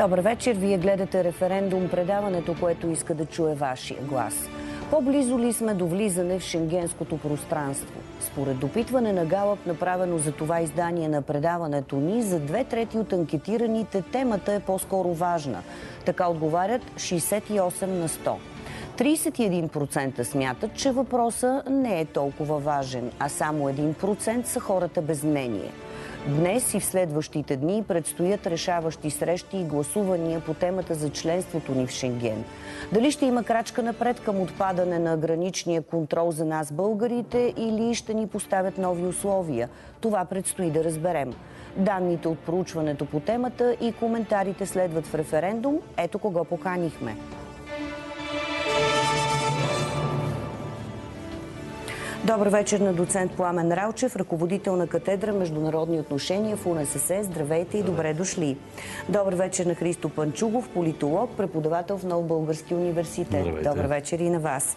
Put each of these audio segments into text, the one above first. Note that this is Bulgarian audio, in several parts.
Добър вечер. Вие гледате референдум, предаването, което иска да чуе вашия глас. По-близо ли сме до влизане в шенгенското пространство? Според допитване на Галъп, направено за това издание на предаването ни, за две трети от анкетираните темата е по-скоро важна. Така отговарят 68 на 100. 31% смятат, че въпроса не е толкова важен, а само 1% са хората без мнение. Днес и в следващите дни предстоят решаващи срещи и гласувания по темата за членството ни в Шенген. Дали ще има крачка напред към отпадане на граничния контрол за нас българите или ще ни поставят нови условия? Това предстои да разберем. Данните от проучването по темата и коментарите следват в референдум. Ето кого поканихме. Добър вечер на доцент Пламен Ралчев, ръководител на катедра Международни отношения в УНСС. Здравейте и добре дошли. Добър вечер на Христо Панчугов, политолог, преподавател в Нов Български университет. Здравейте. Добър вечер и на вас.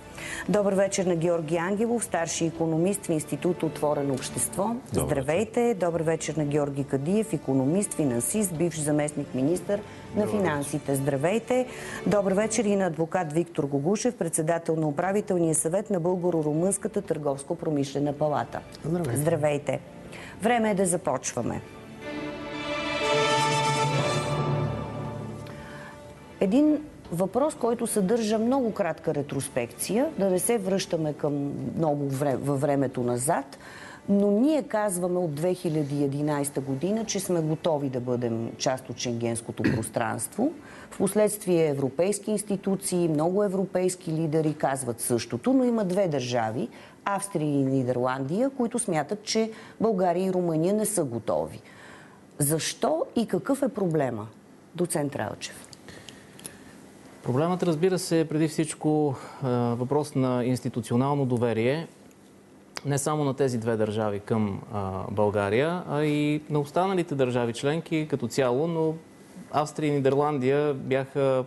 Добър вечер на Георги Ангелов, старши економист в Институт Отворено общество. Добър Здравейте. Добър вечер на Георги Кадиев, економист, финансист, бивш заместник министър на финансите. Здравейте! Добър вечер и на адвокат Виктор Гогушев, председател на управителния съвет на Българо-Румънската търговско-промишлена палата. Здравейте. Здравейте! Време е да започваме. Един въпрос, който съдържа много кратка ретроспекция, да не се връщаме към много във времето назад, но ние казваме от 2011 година, че сме готови да бъдем част от шенгенското пространство. Впоследствие европейски институции, много европейски лидери казват същото, но има две държави, Австрия и Нидерландия, които смятат, че България и Румъния не са готови. Защо и какъв е проблема? Доцент Ралчев. Проблемът, разбира се, е преди всичко въпрос на институционално доверие, не само на тези две държави към а, България, а и на останалите държави членки като цяло, но Австрия и Нидерландия бяха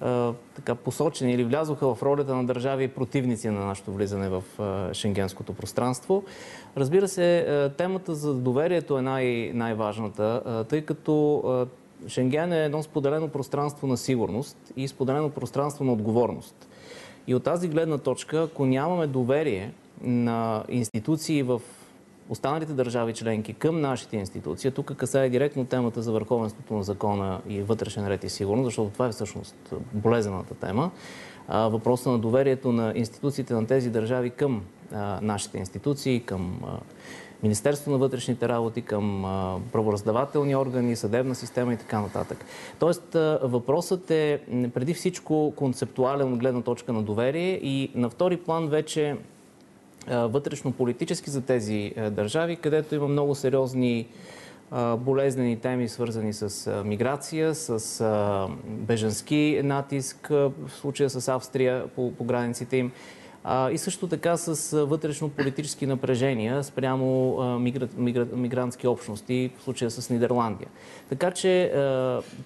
а, така посочени или влязоха в ролята на държави противници на нашето влизане в а, шенгенското пространство. Разбира се, а, темата за доверието е най- най-важната, а, тъй като а, Шенген е едно споделено пространство на сигурност и споделено пространство на отговорност. И от тази гледна точка, ако нямаме доверие на институции в останалите държави членки към нашите институции, тук касае директно темата за върховенството на закона и вътрешен ред и сигурност, защото това е всъщност болезнената тема. Въпроса на доверието на институциите на тези държави към нашите институции, към Министерство на вътрешните работи, към правораздавателни органи, съдебна система и така нататък. Тоест, въпросът е преди всичко концептуален от гледна точка на доверие и на втори план вече вътрешно-политически за тези държави, където има много сериозни болезнени теми, свързани с миграция, с беженски натиск, в случая с Австрия по, по границите им. И също така с вътрешно-политически напрежения спрямо мигрантски общности, в случая с Нидерландия. Така че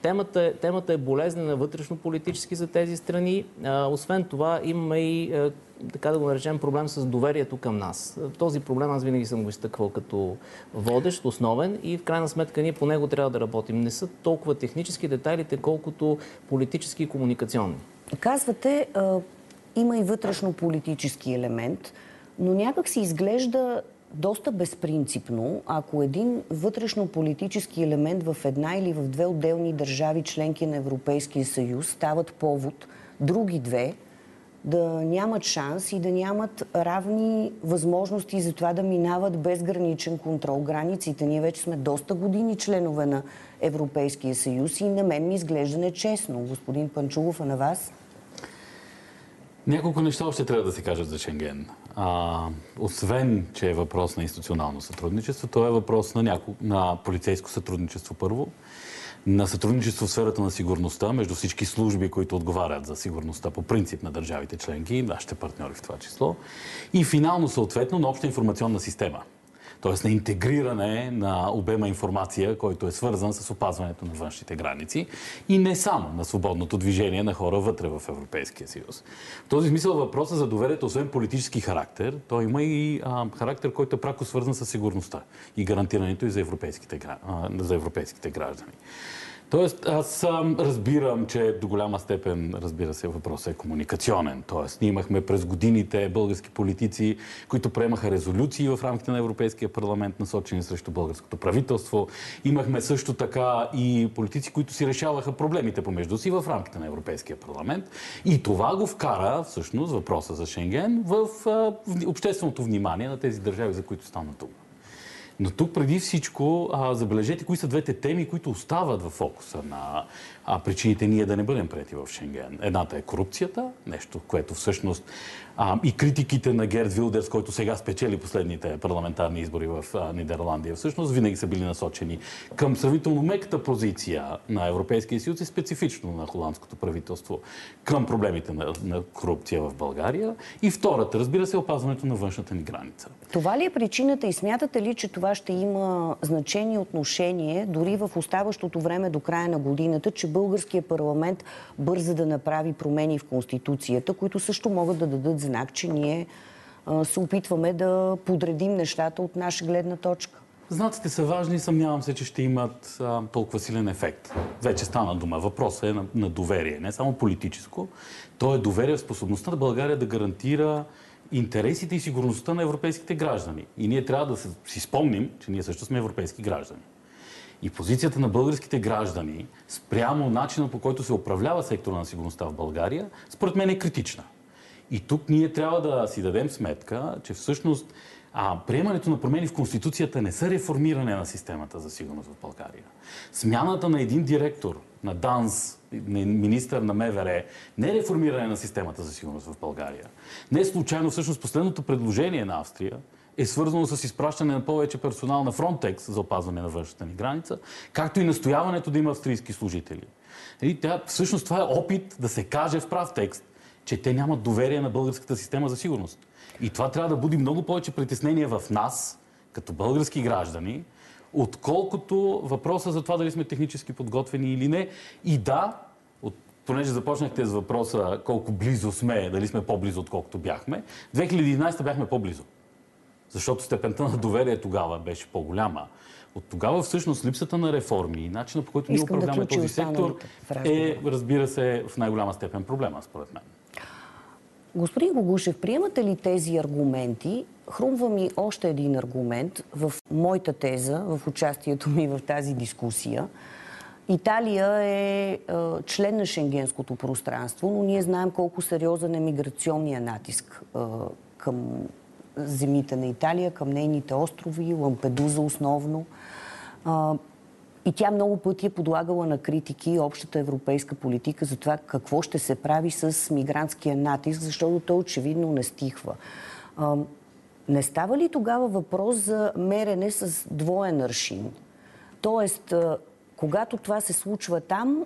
темата, темата е болезнена вътрешно-политически за тези страни. Освен това, имаме и, така да го наречем, проблем с доверието към нас. Този проблем аз винаги съм го изтъквал като водещ, основен и в крайна сметка ние по него трябва да работим. Не са толкова технически детайлите, колкото политически и комуникационни. Казвате, има и вътрешно-политически елемент, но някак си изглежда доста безпринципно, ако един вътрешно-политически елемент в една или в две отделни държави, членки на Европейския съюз, стават повод други две да нямат шанс и да нямат равни възможности за това да минават без граничен контрол границите. Ние вече сме доста години членове на Европейския съюз и на мен ми изглежда нечестно. Господин Панчулов, а на вас? Няколко неща още трябва да се кажат за Шенген. А, освен, че е въпрос на институционално сътрудничество, то е въпрос на, няко... на полицейско сътрудничество първо, на сътрудничество в сферата на сигурността между всички служби, които отговарят за сигурността по принцип на държавите членки нашите партньори в това число. И финално, съответно, на обща информационна система. Т.е. на интегриране на обема информация, който е свързан с опазването на външните граници и не само на свободното движение на хора вътре в Европейския съюз. В този смисъл въпросът за доверието, освен политически характер, той има и а, характер, който е прако свързан с сигурността и гарантирането и за европейските, а, за европейските граждани. Тоест, аз ам, разбирам, че до голяма степен, разбира се, въпросът е комуникационен. Тоест, ние имахме през годините български политици, които приемаха резолюции в рамките на Европейския парламент, насочени срещу българското правителство. Имахме също така и политици, които си решаваха проблемите помежду си в рамките на Европейския парламент. И това го вкара, всъщност, въпроса за Шенген в, в общественото внимание на тези държави, за които стана дума. Но тук преди всичко забележете кои са двете теми, които остават в фокуса на причините ние да не бъдем прети в Шенген. Едната е корупцията, нещо, което всъщност а, и критиките на Герд Вилдерс, който сега спечели последните парламентарни избори в а, Нидерландия, всъщност винаги са били насочени към сравнително меката позиция на Европейския съюз и специфично на холандското правителство към проблемите на, на корупция в България. И втората, разбира се, е опазването на външната ни граница. Това ли е причината и смятате ли, че това ще има значение отношение дори в оставащото време до края на годината, че българския парламент бърза да направи промени в Конституцията, които също могат да дадат знак, че ние се опитваме да подредим нещата от наша гледна точка? Знаците са важни, съмнявам се, че ще имат а, толкова силен ефект. Вече стана дума. Въпросът е на, на доверие, не само политическо. То е доверие в способността на България да гарантира интересите и сигурността на европейските граждани. И ние трябва да си спомним, че ние също сме европейски граждани. И позицията на българските граждани спрямо начина по който се управлява сектора на сигурността в България, според мен е критична. И тук ние трябва да си дадем сметка, че всъщност а, приемането на промени в Конституцията не са реформиране на системата за сигурност в България. Смяната на един директор на ДАНС, министър на МВР, не е реформиране на системата за сигурност в България. Не е случайно всъщност последното предложение на Австрия е свързано с изпращане на повече персонал на Frontex за опазване на външната ни граница, както и настояването да има австрийски служители. И тя, всъщност това е опит да се каже в прав текст, че те нямат доверие на българската система за сигурност. И това трябва да буди много повече притеснение в нас, като български граждани, отколкото въпроса за това дали сме технически подготвени или не. И да, от, понеже започнахте с въпроса колко близо сме, дали сме по-близо, отколкото бяхме, 2011 бяхме по-близо. Защото степента на доверие тогава беше по-голяма. От тогава всъщност липсата на реформи и начина по който ние управляваме да този сектор е, разбира се, в най-голяма степен проблема, според мен. Господин Гогушев, приемате ли тези аргументи? Хрумва ми още един аргумент в моята теза, в участието ми в тази дискусия. Италия е, член на шенгенското пространство, но ние знаем колко сериозен е миграционния натиск към земите на Италия, към нейните острови, Лампедуза основно. И тя много пъти е подлагала на критики общата европейска политика за това какво ще се прави с мигрантския натиск, защото той очевидно не стихва. Не става ли тогава въпрос за мерене с двоен аршин? Тоест, когато това се случва там,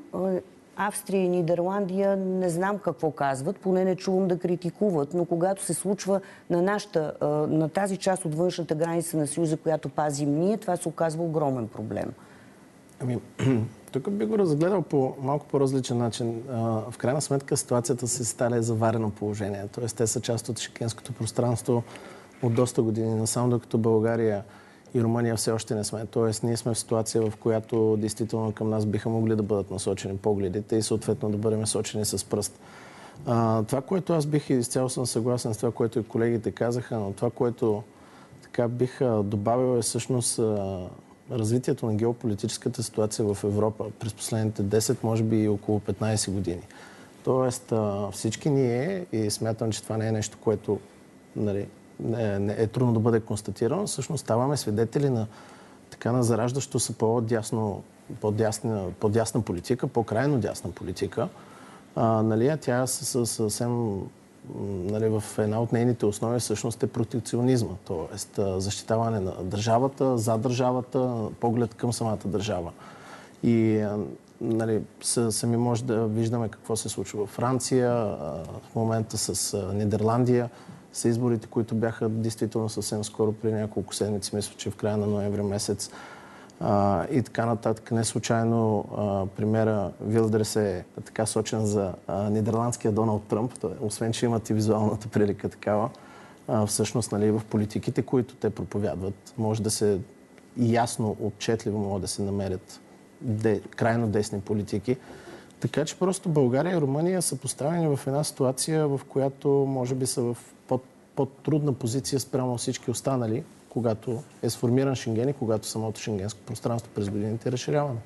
Австрия и Нидерландия не знам какво казват, поне не чувам да критикуват, но когато се случва на, нашата, на тази част от външната граница на Съюза, която пазим ние, това се оказва огромен проблем. Ами, тук би го разгледал по малко по-различен начин. В крайна сметка ситуацията с Италия е заварено положение. Тоест те са част от шекенското пространство от доста години насам, докато България и Румъния все още не сме. Тоест ние сме в ситуация, в която действително към нас биха могли да бъдат насочени погледите и съответно да бъдем насочени с пръст. А, това, което аз бих изцяло съм съгласен с това, което и колегите казаха, но това, което така бих добавил е всъщност развитието на геополитическата ситуация в Европа през последните 10, може би и около 15 години. Тоест всички ние, и смятам, че това не е нещо, което нали, не, не е трудно да бъде констатирано, всъщност ставаме свидетели на така на зараждащо се по-дясно, по-дясна, по-дясна политика, по-крайно дясна политика. А, нали, тя съвсем нали, в една от нейните основи всъщност е протекционизма, т.е. защитаване на държавата, за държавата, поглед към самата държава. И нали, сами може да виждаме какво се случва в Франция, в момента с Нидерландия, с изборите, които бяха действително съвсем скоро, при няколко седмици, мисля, че в края на ноември месец а, и така нататък. Не случайно а, примера Вилдрес е така сочен за а, нидерландския Доналд Тръмп, Той, освен че имат и визуалната прилика такава. А, всъщност, нали, в политиките, които те проповядват, може да се ясно, отчетливо могат да се намерят де, крайно десни политики. Така че просто България и Румъния са поставени в една ситуация, в която може би са в по-трудна позиция спрямо всички останали, когато е сформиран Шенген и когато самото шенгенско пространство през годините е разширявано.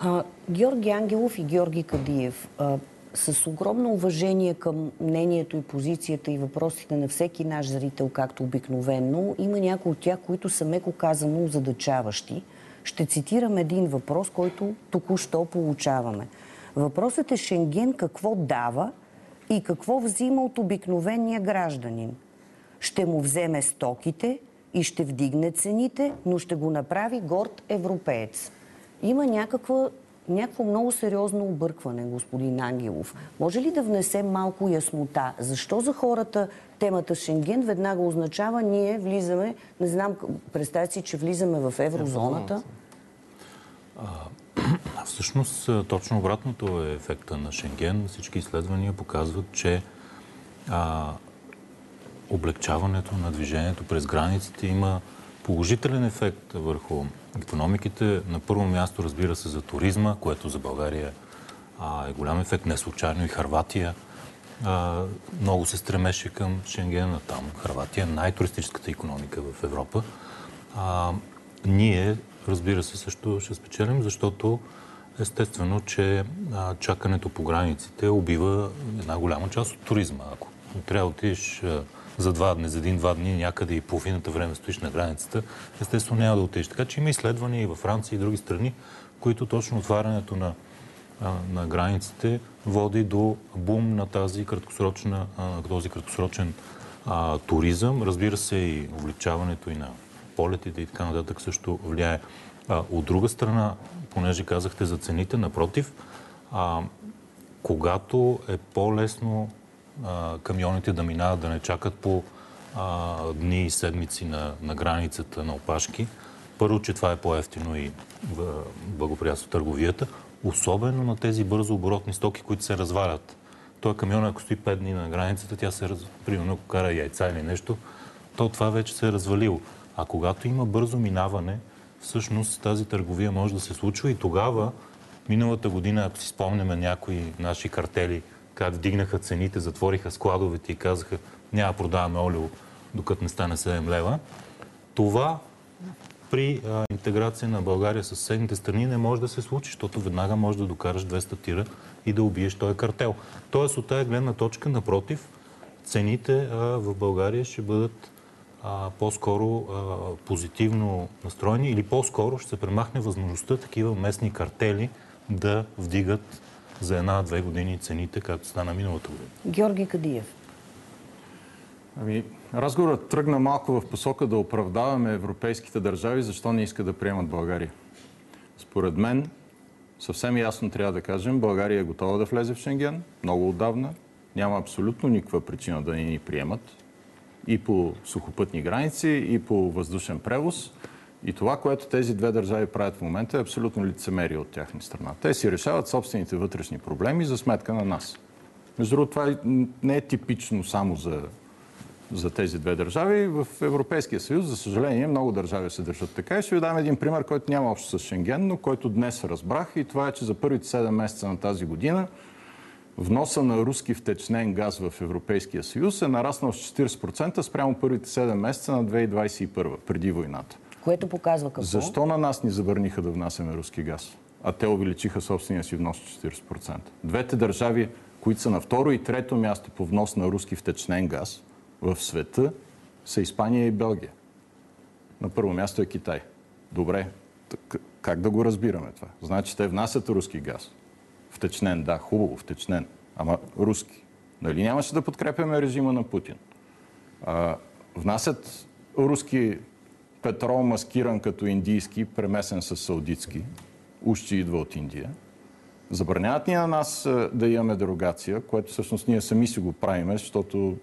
А, Георги Ангелов и Георги Кадиев, а, с огромно уважение към мнението и позицията и въпросите на всеки наш зрител, както обикновенно, има някои от тях, които са меко казано задачаващи. Ще цитирам един въпрос, който току-що получаваме. Въпросът е Шенген какво дава и какво взима от обикновения гражданин. Ще му вземе стоките и ще вдигне цените, но ще го направи горд европеец. Има някаква някакво много сериозно объркване, господин Ангелов. Може ли да внесем малко яснота? Защо за хората темата Шенген веднага означава ние влизаме, не знам, представете си, че влизаме в еврозоната? Всъщност, точно обратното е ефекта на Шенген. Всички изследвания показват, че а, облегчаването на движението през границите има положителен ефект върху економиките. На първо място, разбира се, за туризма, което за България а, е голям ефект. Не случайно и Харватия а, много се стремеше към Шенген, там Харватия е най-туристическата економика в Европа. А, ние, разбира се, също ще спечелим, защото естествено, че а, чакането по границите убива една голяма част от туризма. Ако трябва да отидеш за два дни, за един-два дни някъде и половината време стоиш на границата, естествено няма да отидеш. Така че има изследвания и във Франция и други страни, които точно отварянето на, на границите води до бум на тази краткосрочна, този краткосрочен а, туризъм. Разбира се и облегчаването и на полетите и така нататък също влияе. А, от друга страна, понеже казахте за цените, напротив, а, когато е по-лесно камионите да минават, да не чакат по а, дни и седмици на, на границата на опашки. Първо, че това е по-ефтино и благоприятства търговията, особено на тези бързо оборотни стоки, които се развалят. Той камион, ако стои 5 дни на границата, тя се, раз... примерно, ако кара яйца или нещо, то това вече се е развалило. А когато има бързо минаване, всъщност тази търговия може да се случва и тогава, миналата година, ако си спомняме някои наши картели, как вдигнаха цените, затвориха складовете и казаха няма продаваме олио, докато не стане 7 лева. Това при а, интеграция на България с съседните страни не може да се случи, защото веднага може да докараш 200 тира и да убиеш този картел. Тоест от тази гледна точка, напротив, цените а, в България ще бъдат по-скоро позитивно настроени или по-скоро ще се премахне възможността такива местни картели да вдигат за една-две години цените, както стана миналата година. Георги Кадиев. Ами, разговорът тръгна малко в посока да оправдаваме европейските държави, защо не искат да приемат България. Според мен, съвсем ясно трябва да кажем, България е готова да влезе в Шенген, много отдавна. Няма абсолютно никаква причина да не ни приемат. И по сухопътни граници, и по въздушен превоз. И това, което тези две държави правят в момента е абсолютно лицемерие от тяхна страна. Те си решават собствените вътрешни проблеми за сметка на нас. Между другото, това не е типично само за, за тези две държави. В Европейския съюз, за съжаление, много държави се държат така. И ще ви дам един пример, който няма общо с Шенген, но който днес разбрах. И това е, че за първите 7 месеца на тази година вноса на руски втечнен газ в Европейския съюз е нараснал с 40% спрямо първите 7 месеца на 2021, преди войната. Което показва какво? Защо на нас ни забърниха да внасяме руски газ? А те увеличиха собствения си внос 40%. Двете държави, които са на второ и трето място по внос на руски втечнен газ в света, са Испания и Белгия. На първо място е Китай. Добре, как да го разбираме това? Значи те внасят руски газ. Втечнен, да, хубаво, втечнен. Ама руски. Нали нямаше да подкрепяме режима на Путин? А, внасят руски петрол маскиран като индийски, премесен с саудитски. Ущи идва от Индия. Забраняват ни на нас да имаме дерогация, което всъщност ние сами си го правиме, защото,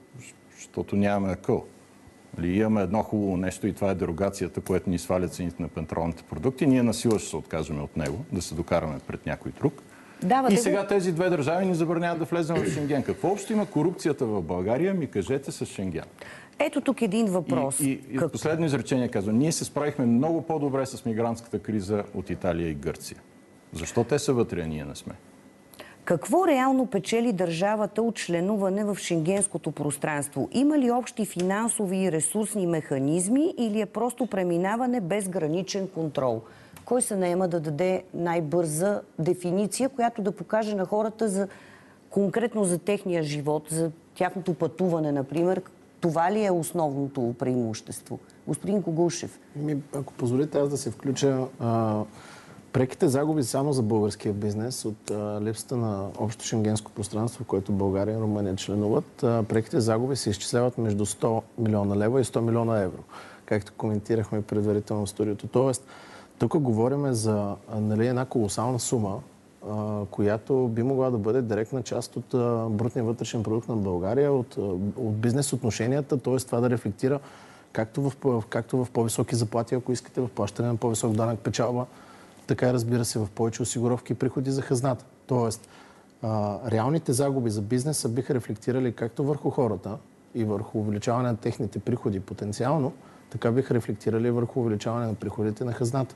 защото нямаме къл. Нали, имаме едно хубаво нещо и това е дерогацията, което ни сваля цените на петролните продукти. Ние насила ще се откажем от него, да се докараме пред някой друг. Давате и сега тези две държави ни забраняват да влезем в Шенген. Какво общо има корупцията в България, ми кажете с Шенген? Ето тук един въпрос. И, и, и последно изречение казвам. Ние се справихме много по-добре с мигрантската криза от Италия и Гърция. Защо те са вътре, а ние не сме? Какво реално печели държавата от членуване в шенгенското пространство? Има ли общи финансови и ресурсни механизми или е просто преминаване без граничен контрол? Кой се наема да даде най-бърза дефиниция, която да покаже на хората за, конкретно за техния живот, за тяхното пътуване, например, това ли е основното преимущество? Господин Когушев. Ми, ако позволите аз да се включа, а, преките загуби само за българския бизнес от а, липсата на общо шенгенско пространство, в което България и Румъния членуват, а, преките загуби се изчисляват между 100 милиона лева и 100 милиона евро, както коментирахме предварително в студиото. Тоест, тук говорим за нали, една колосална сума, която би могла да бъде директна част от брутния вътрешен продукт на България, от, от бизнес отношенията, т.е. това да рефлектира както в, както в по-високи заплати, ако искате, в плащане на по-висок данък печалба, така и разбира се в повече осигуровки и приходи за хазната. Тоест, реалните загуби за бизнеса биха рефлектирали както върху хората и върху увеличаване на техните приходи потенциално, така биха рефлектирали върху увеличаване на приходите на хазната.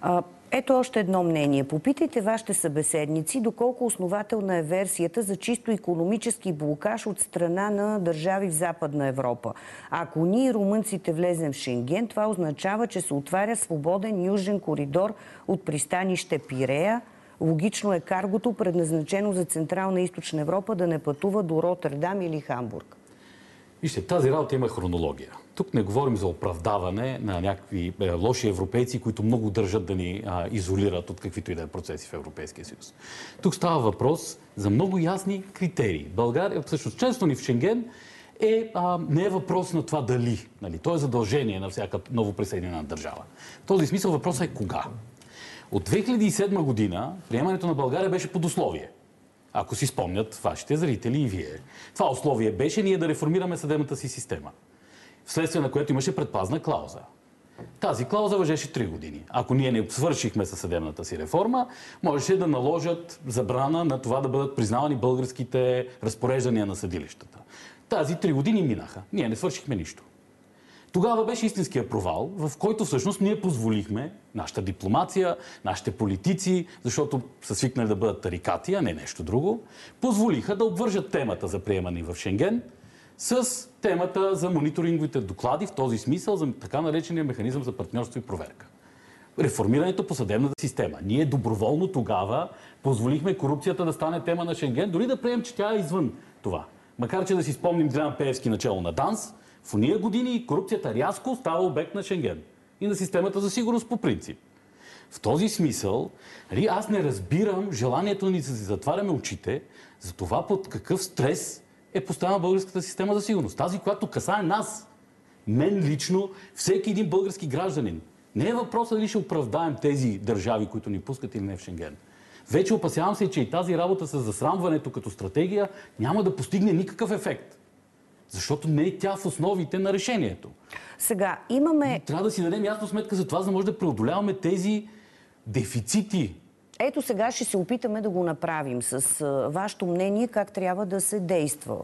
А, ето още едно мнение. Попитайте вашите събеседници доколко основателна е версията за чисто економически блокаж от страна на държави в Западна Европа. Ако ние, румънците, влезем в Шенген, това означава, че се отваря свободен южен коридор от пристанище Пирея. Логично е каргото, предназначено за Централна и Източна Европа, да не пътува до Роттердам или Хамбург. Вижте, тази работа има хронология. Тук не говорим за оправдаване на някакви е, лоши европейци, които много държат да ни а, изолират от каквито и да е процеси в Европейския съюз. Тук става въпрос за много ясни критерии. България, всъщност, членство ни в Шенген е, а, не е въпрос на това дали. Нали? То е задължение на всяка ново присъединена държава. В този смисъл въпросът е кога. От 2007 година приемането на България беше под условие – ако си спомнят вашите зрители и вие. Това условие беше ние да реформираме съдебната си система. Вследствие на което имаше предпазна клауза. Тази клауза въжеше 3 години. Ако ние не свършихме със съдебната си реформа, можеше да наложат забрана на това да бъдат признавани българските разпореждания на съдилищата. Тази 3 години минаха. Ние не свършихме нищо. Тогава беше истинския провал, в който всъщност ние позволихме нашата дипломация, нашите политици, защото са свикнали да бъдат тарикати, а не нещо друго, позволиха да обвържат темата за приемане в Шенген с темата за мониторинговите доклади, в този смисъл за така наречения механизъм за партньорство и проверка. Реформирането по съдебната система. Ние доброволно тогава позволихме корупцията да стане тема на Шенген, дори да приемем, че тя е извън това. Макар, че да си спомним Дриан Пеевски начало на ДАНС, в уния години корупцията рязко става обект на Шенген и на системата за сигурност по принцип. В този смисъл, нали, аз не разбирам желанието ни да си затваряме очите за това под какъв стрес е поставена българската система за сигурност. Тази, която касае нас. Мен лично, всеки един български гражданин. Не е въпросът дали ще оправдаем тези държави, които ни пускат или не в Шенген. Вече опасявам се, че и тази работа с засрамването като стратегия няма да постигне никакъв ефект. Защото не е тя в основите на решението. Сега, имаме... Трябва да си дадем ясно сметка за това, за да може да преодоляваме тези дефицити. Ето сега ще се опитаме да го направим с вашето мнение как трябва да се действа,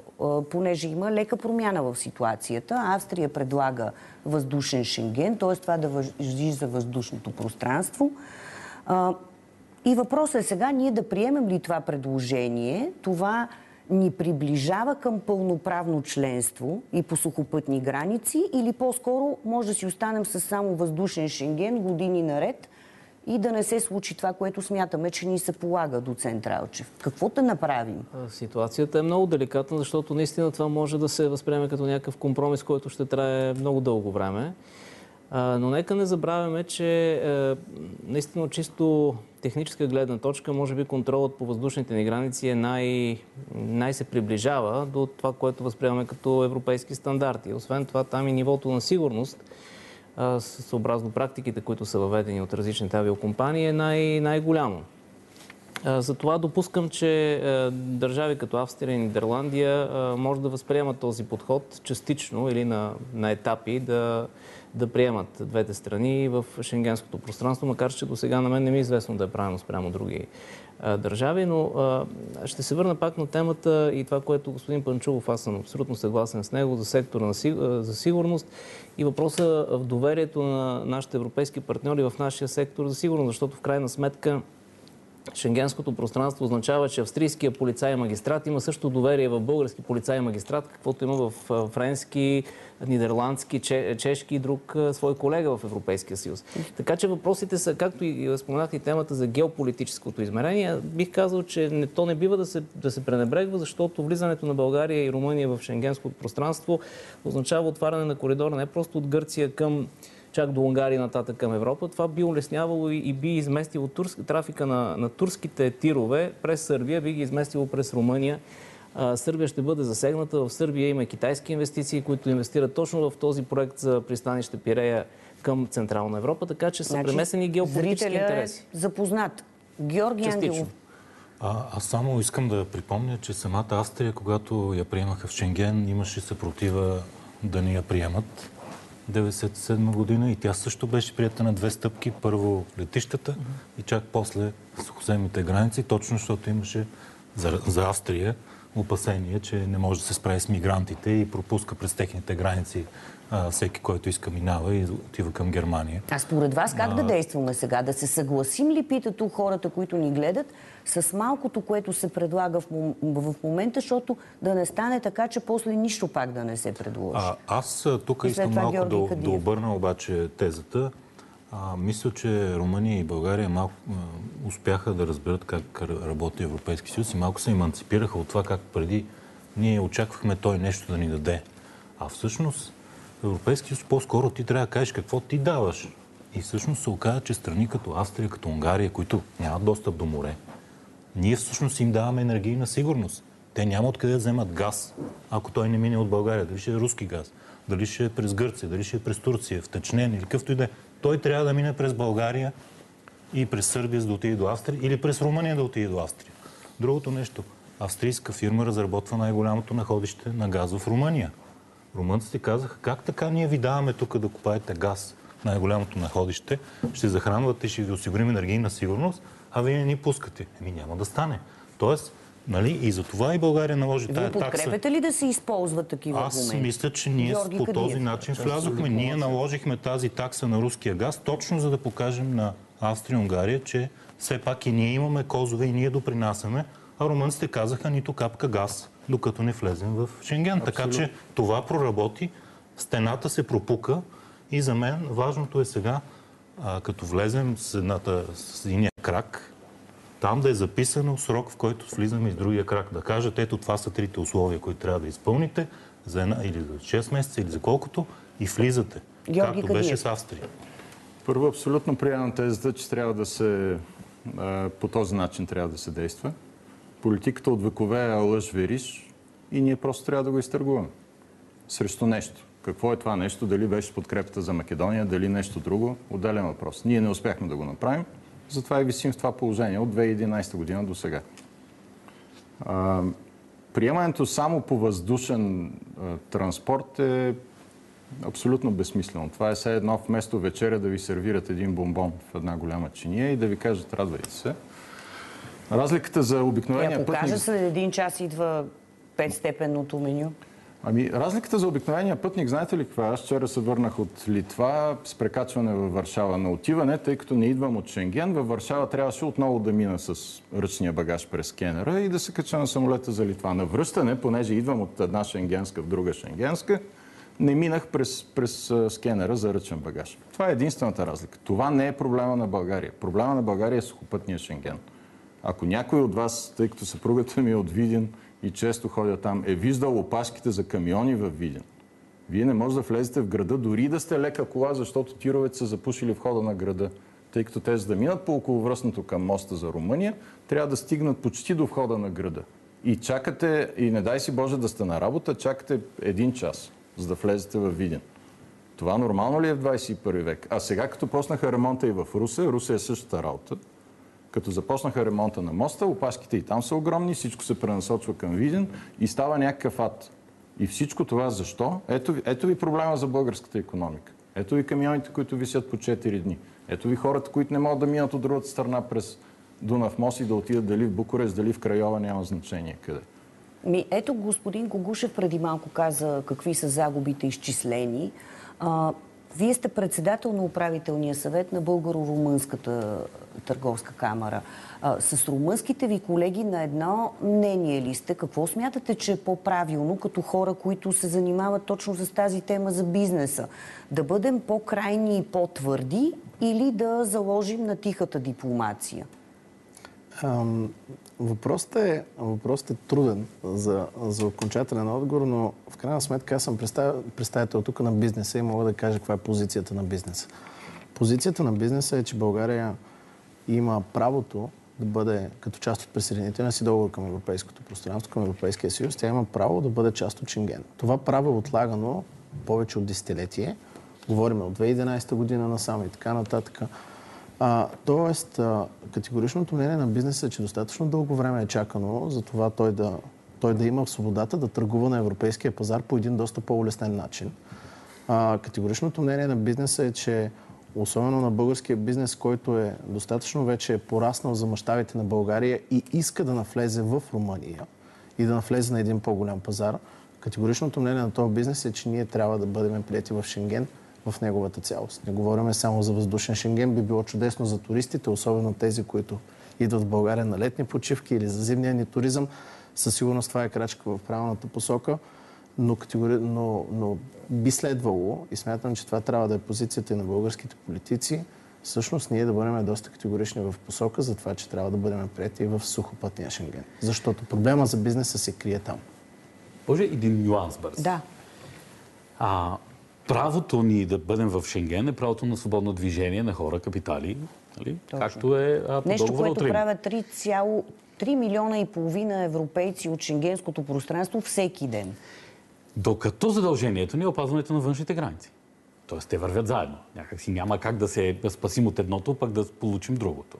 понеже има лека промяна в ситуацията. Австрия предлага въздушен шенген, т.е. това да въжи за въздушното пространство. И въпросът е сега ние да приемем ли това предложение, това ни приближава към пълноправно членство и по сухопътни граници или по-скоро може да си останем с само въздушен Шенген години наред и да не се случи това, което смятаме, че ни се полага до Централчев. Какво да направим? Ситуацията е много деликатна, защото наистина това може да се възприеме като някакъв компромис, който ще трае много дълго време. Но нека не забравяме, че е, наистина чисто техническа гледна точка, може би контролът по въздушните ни граници е най, най се приближава до това, което възприемаме като европейски стандарти. Освен това, там и нивото на сигурност, съобразно практиките, които са въведени от различните авиокомпании, е най- най-голямо. Затова допускам, че държави като Австрия и Нидерландия може да възприемат този подход частично или на, на етапи да, да приемат двете страни в шенгенското пространство, макар че до сега на мен не ми е известно да е правилно спрямо други държави, но ще се върна пак на темата и това, което господин Панчулов, аз съм абсолютно съгласен с него за сектора на, за сигурност и въпроса в доверието на нашите европейски партньори в нашия сектор за сигурност, защото в крайна сметка Шенгенското пространство означава, че австрийския полицай и магистрат има също доверие в български полицай и магистрат, каквото има в френски, нидерландски, чешки и друг свой колега в Европейския съюз. Така че въпросите са, както и споменах и темата за геополитическото измерение, бих казал, че то не бива да се, да се пренебрегва, защото влизането на България и Румъния в шенгенското пространство означава отваряне на коридора не просто от Гърция към чак до Унгария нататък към Европа, това би улеснявало и, би изместило турск, трафика на, на турските тирове през Сърбия, би ги изместило през Румъния. А, Сърбия ще бъде засегната. В Сърбия има китайски инвестиции, които инвестират точно в този проект за пристанище Пирея към Централна Европа, така че са значи, премесени геополитически е интереси. Е запознат. Георги Частично. Ангелов. А, аз само искам да припомня, че самата Австрия, когато я приемаха в Шенген, имаше съпротива да ни я приемат. 1997 година и тя също беше прията на две стъпки. Първо летищата и чак после сухоземните граници, точно защото имаше за, за Австрия опасение, че не може да се справи с мигрантите и пропуска през техните граници а, всеки, който иска минава и отива към Германия. А според вас как а... да действаме сега? Да се съгласим ли, питат хората, които ни гледат, с малкото, което се предлага в, в момента, защото да не стане така, че после нищо пак да не се предложи. А, аз тук искам малко да, да обърна обаче тезата. А, мисля, че Румъния и България малко а, успяха да разберат как работи Европейски съюз и малко се еманципираха от това как преди ние очаквахме той нещо да ни даде. А всъщност Европейски съюз по-скоро ти трябва да кажеш какво ти даваш. И всъщност се оказа, че страни като Австрия, като Унгария, които нямат достъп до море, ние всъщност им даваме енергийна сигурност. Те няма откъде да вземат газ, ако той не мине от България. Дали ще е руски газ, дали ще е през Гърция, дали ще е през Турция, втечнен или какъвто и да е. Той трябва да мине през България и през Сърбия, за да отиде до Австрия, или през Румъния да отиде до Австрия. Другото нещо. Австрийска фирма разработва най-голямото находище на газ в Румъния. Румънците казаха, как така ние ви даваме тук да купаете газ, най-голямото находище, ще захранвате и ще ви осигурим енергийна сигурност, а вие не ни пускате. Еми няма да стане. Тоест, Нали? И за това и България наложи Вие тая такса. подкрепяте ли да се използват такива Аз аргументи? мисля, че ние Георги по Кадиев. този начин влязохме. Ние наложихме тази такса на руския газ, точно за да покажем на Австрия и Унгария, че все пак и ние имаме козове и ние допринасяме, а румънците казаха нито капка газ, докато не влезем в Шенген. Абсолютно. Така че това проработи, стената се пропука и за мен важното е сега, а, като влезем с, едната, с единия крак, там да е записано срок, в който влизаме из другия крак. Да кажат, ето това са трите условия, които трябва да изпълните за една или за 6 месеца, или за колкото, и влизате. Георги както беше с Австрия. Първо, абсолютно приемам тезата, че трябва да се по този начин трябва да се действа. Политиката от векове е лъж вериш и ние просто трябва да го изтъргуваме. Срещу нещо. Какво е това нещо? Дали беше подкрепата за Македония, дали нещо друго? Отделен въпрос. Ние не успяхме да го направим. Затова и висим в това положение от 2011 година до сега. приемането само по въздушен транспорт е абсолютно безсмислено. Това е все едно вместо вечеря да ви сервират един бомбон в една голяма чиния и да ви кажат радвайте се. Разликата за обикновения пътник... Ако кажа след един час идва петстепенното меню? Ами, разликата за обикновения пътник, знаете ли каква? Аз вчера се върнах от Литва с прекачване във Варшава на отиване, тъй като не идвам от Шенген. Във Варшава трябваше отново да мина с ръчния багаж през скенера и да се кача на самолета за Литва. На връщане, понеже идвам от една шенгенска в друга шенгенска, не минах през, през скенера за ръчен багаж. Това е единствената разлика. Това не е проблема на България. Проблема на България е сухопътния Шенген. Ако някой от вас, тъй като съпругата ми е от Видин, и често ходя там, е виждал опашките за камиони в Виден. Вие не може да влезете в града, дори да сте лека кола, защото тировете са запушили входа на града. Тъй като те, за да минат по околовръстното към моста за Румъния, трябва да стигнат почти до входа на града. И чакате, и не дай си Боже да сте на работа, чакате един час, за да влезете в Виден. Това нормално ли е в 21 век? А сега, като почнаха ремонта и в Русе, Русе е същата работа, като започнаха ремонта на моста, опашките и там са огромни, всичко се пренасочва към Виден и става някакъв ад. И всичко това защо? Ето, ето ви проблема за българската економика. Ето ви камионите, които висят по 4 дни. Ето ви хората, които не могат да минат от другата страна през Дунав мост и да отидат дали в Букурес, дали в Крайова, няма значение къде. Ми, ето господин Когушев преди малко каза какви са загубите изчислени. А, Вие сте председател на управителния съвет на Българо-румънската търговска камера. С румънските ви колеги на едно мнение ли сте? Какво смятате, че е по-правилно като хора, които се занимават точно с тази тема за бизнеса? Да бъдем по-крайни и по-твърди или да заложим на тихата дипломация? Въпросът, е, въпросът е труден за, за окончателен отговор, но в крайна сметка аз съм представител, тук на бизнеса и мога да кажа каква е позицията на бизнеса. Позицията на бизнеса е, че България има правото да бъде като част от присъединителния си договор към Европейското пространство, към Европейския съюз, тя има право да бъде част от Шенген. Това право е отлагано повече от десетилетие. Говорим от 2011 година насам и така нататък. А, тоест, а, категоричното мнение на бизнеса е, че достатъчно дълго време е чакано за това той да, той да има свободата да търгува на европейския пазар по един доста по-улеснен начин. А, категоричното мнение на бизнеса е, че особено на българския бизнес, който е достатъчно вече пораснал за мащабите на България и иска да навлезе в Румъния и да навлезе на един по-голям пазар, категоричното мнение на този бизнес е, че ние трябва да бъдем прияти в Шенген в неговата цялост. Не говорим само за въздушен Шенген. Би било чудесно за туристите, особено тези, които идват в България на летни почивки или за зимния ни туризъм. Със сигурност това е крачка в правилната посока, но, категори... но, но би следвало, и смятам, че това трябва да е позицията и на българските политици, всъщност ние да бъдем доста категорични в посока за това, че трябва да бъдем прияти в сухопътния Шенген. Защото проблема за бизнеса се крие там. Може един нюанс бърз. Да. А, правото ни да бъдем в Шенген е правото на свободно движение на хора, капитали, нали? както е а, по Нещо, което от Рим. правят 3, 3 милиона и половина европейци от шенгенското пространство всеки ден. Докато задължението ни е опазването на външните граници. Тоест, те вървят заедно. Някак няма как да се спасим от едното, пък да получим другото.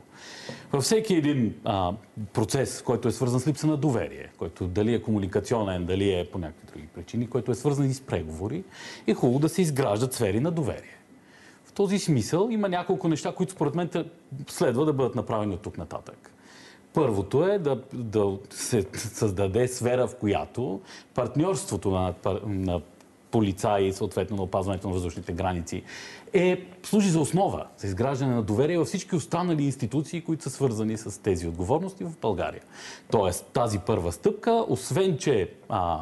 Във всеки един а, процес, който е свързан с липса на доверие, който дали е комуникационен, дали е по някакви други причини, който е свързан и с преговори, е хубаво да се изграждат сфери на доверие. В този смисъл има няколко неща, които според мен следва да бъдат направени от тук нататък. Първото е да, да се създаде сфера, в която партньорството на, на полицаи, съответно на опазването на въздушните граници, е, служи за основа, за изграждане на доверие във всички останали институции, които са свързани с тези отговорности в България. Тоест, тази първа стъпка, освен че а,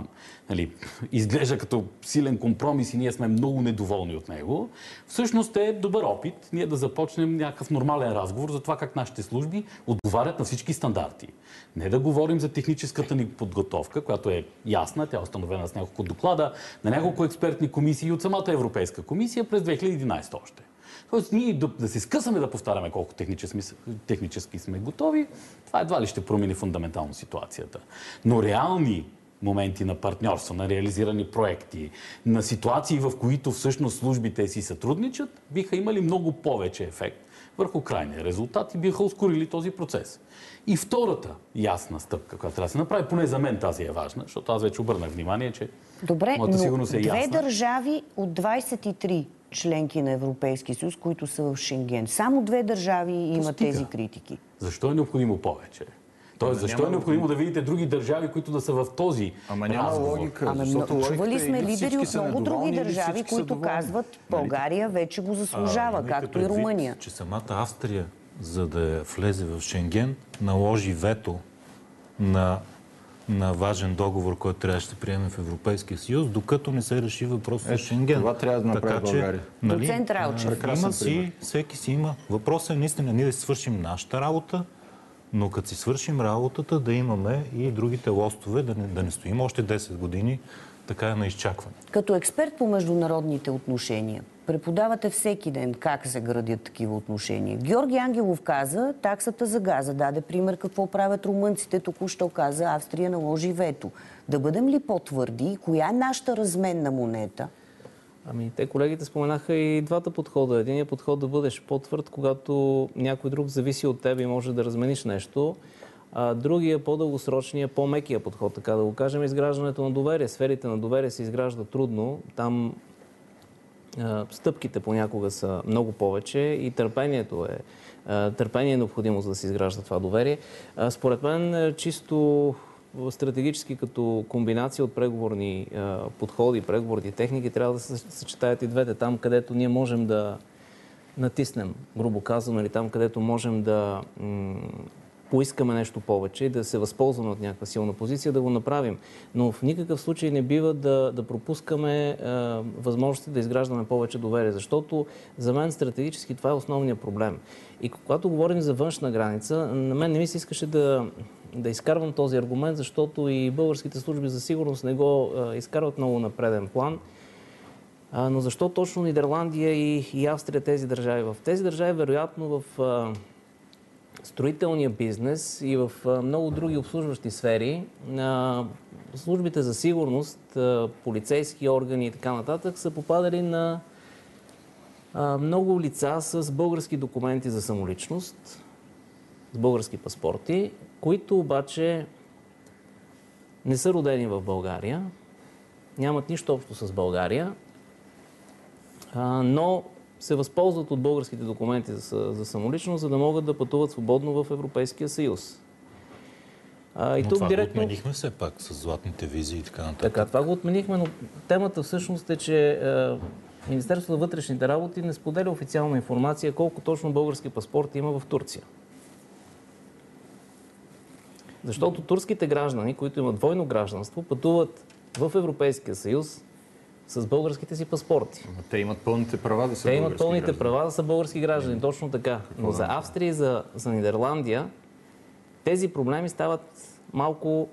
нали, изглежда като силен компромис и ние сме много недоволни от него, всъщност е добър опит ние да започнем някакъв нормален разговор за това как нашите служби отговарят на всички стандарти. Не да говорим за техническата ни подготовка, която е ясна, тя е установена с няколко доклада, на няколко експертни комисии от самата Европейска комисия през 2011 още. Тоест, ние да, да се скъсаме да повтаряме колко технически, технически сме готови, това едва ли ще промени фундаментално ситуацията. Но реални моменти на партньорство, на реализирани проекти, на ситуации, в които всъщност службите си сътрудничат, биха имали много повече ефект върху крайния резултат и биха ускорили този процес. И втората ясна стъпка, която трябва да се направи, поне за мен тази е важна, защото аз вече обърнах внимание, че Добре, моята но е две ясна. държави от 23 членки на Европейския съюз, които са в Шенген. Само две държави имат тези критики. Защо е необходимо повече? Тоест, защо няма- е необходимо да видите други държави, които да са в този Ама няма разговор? логика. Ами, защото чували е сме лидери от много други държави, които казват, България вече го заслужава, имайте както и предвид, Румъния. че самата Австрия, за да влезе в Шенген, наложи вето на, на важен договор, който трябваше да се приеме в Европейския съюз, докато не се реши въпрос с Ето, Шенген. това трябва да направи Така че, България. Доцент Ралчев. Прекрасен Има си, всеки си има. Въпросът е наистина ние да си свършим нашата работа, но като си свършим работата, да имаме и другите лостове, да не, да не стоим още 10 години така на изчакване. Като експерт по международните отношения, преподавате всеки ден как се градят такива отношения. Георги Ангелов каза, таксата за газа даде пример какво правят румънците. Току-що каза, Австрия наложи вето. Да бъдем ли по-твърди? Коя е нашата разменна монета? Ами, те колегите споменаха и двата подхода. Единият подход да бъдеш по-твърд, когато някой друг зависи от теб и може да размениш нещо. А другия, по-дългосрочния, по-мекия подход, така да го кажем, изграждането на доверие. Сферите на доверие се изгражда трудно. Там стъпките понякога са много повече и търпението е. Търпение е необходимо, за да се изгражда това доверие. Според мен, а, чисто стратегически като комбинация от преговорни подходи, преговорни техники, трябва да се съчетаят и двете. Там, където ние можем да натиснем, грубо казано, или там, където можем да поискаме нещо повече и да се възползваме от някаква силна позиция, да го направим. Но в никакъв случай не бива да, да пропускаме е, възможности да изграждаме повече доверие, защото за мен стратегически това е основният проблем. И когато говорим за външна граница, на мен не ми се искаше да, да изкарвам този аргумент, защото и българските служби за сигурност не го е, изкарват много на преден план. А, но защо точно Нидерландия и, и Австрия тези държави? В тези държави, вероятно, в строителния бизнес и в много други обслужващи сфери, службите за сигурност, полицейски органи и така нататък са попадали на много лица с български документи за самоличност, с български паспорти, които обаче не са родени в България, нямат нищо общо с България, но се възползват от българските документи за, за самоличност, за да могат да пътуват свободно в Европейския съюз. А, и но тук това директно... го отменихме все пак с златните визи и така нататък. Така, това го отменихме, но темата всъщност е, че е, Министерството на вътрешните работи не споделя официална информация колко точно български паспорти има в Турция. Защото турските граждани, които имат двойно гражданство, пътуват в Европейския съюз с българските си паспорти. Но те имат пълните права да са Те имат пълните граждани. права да са български граждани, точно така. Но за Австрия и за, за Нидерландия тези проблеми стават малко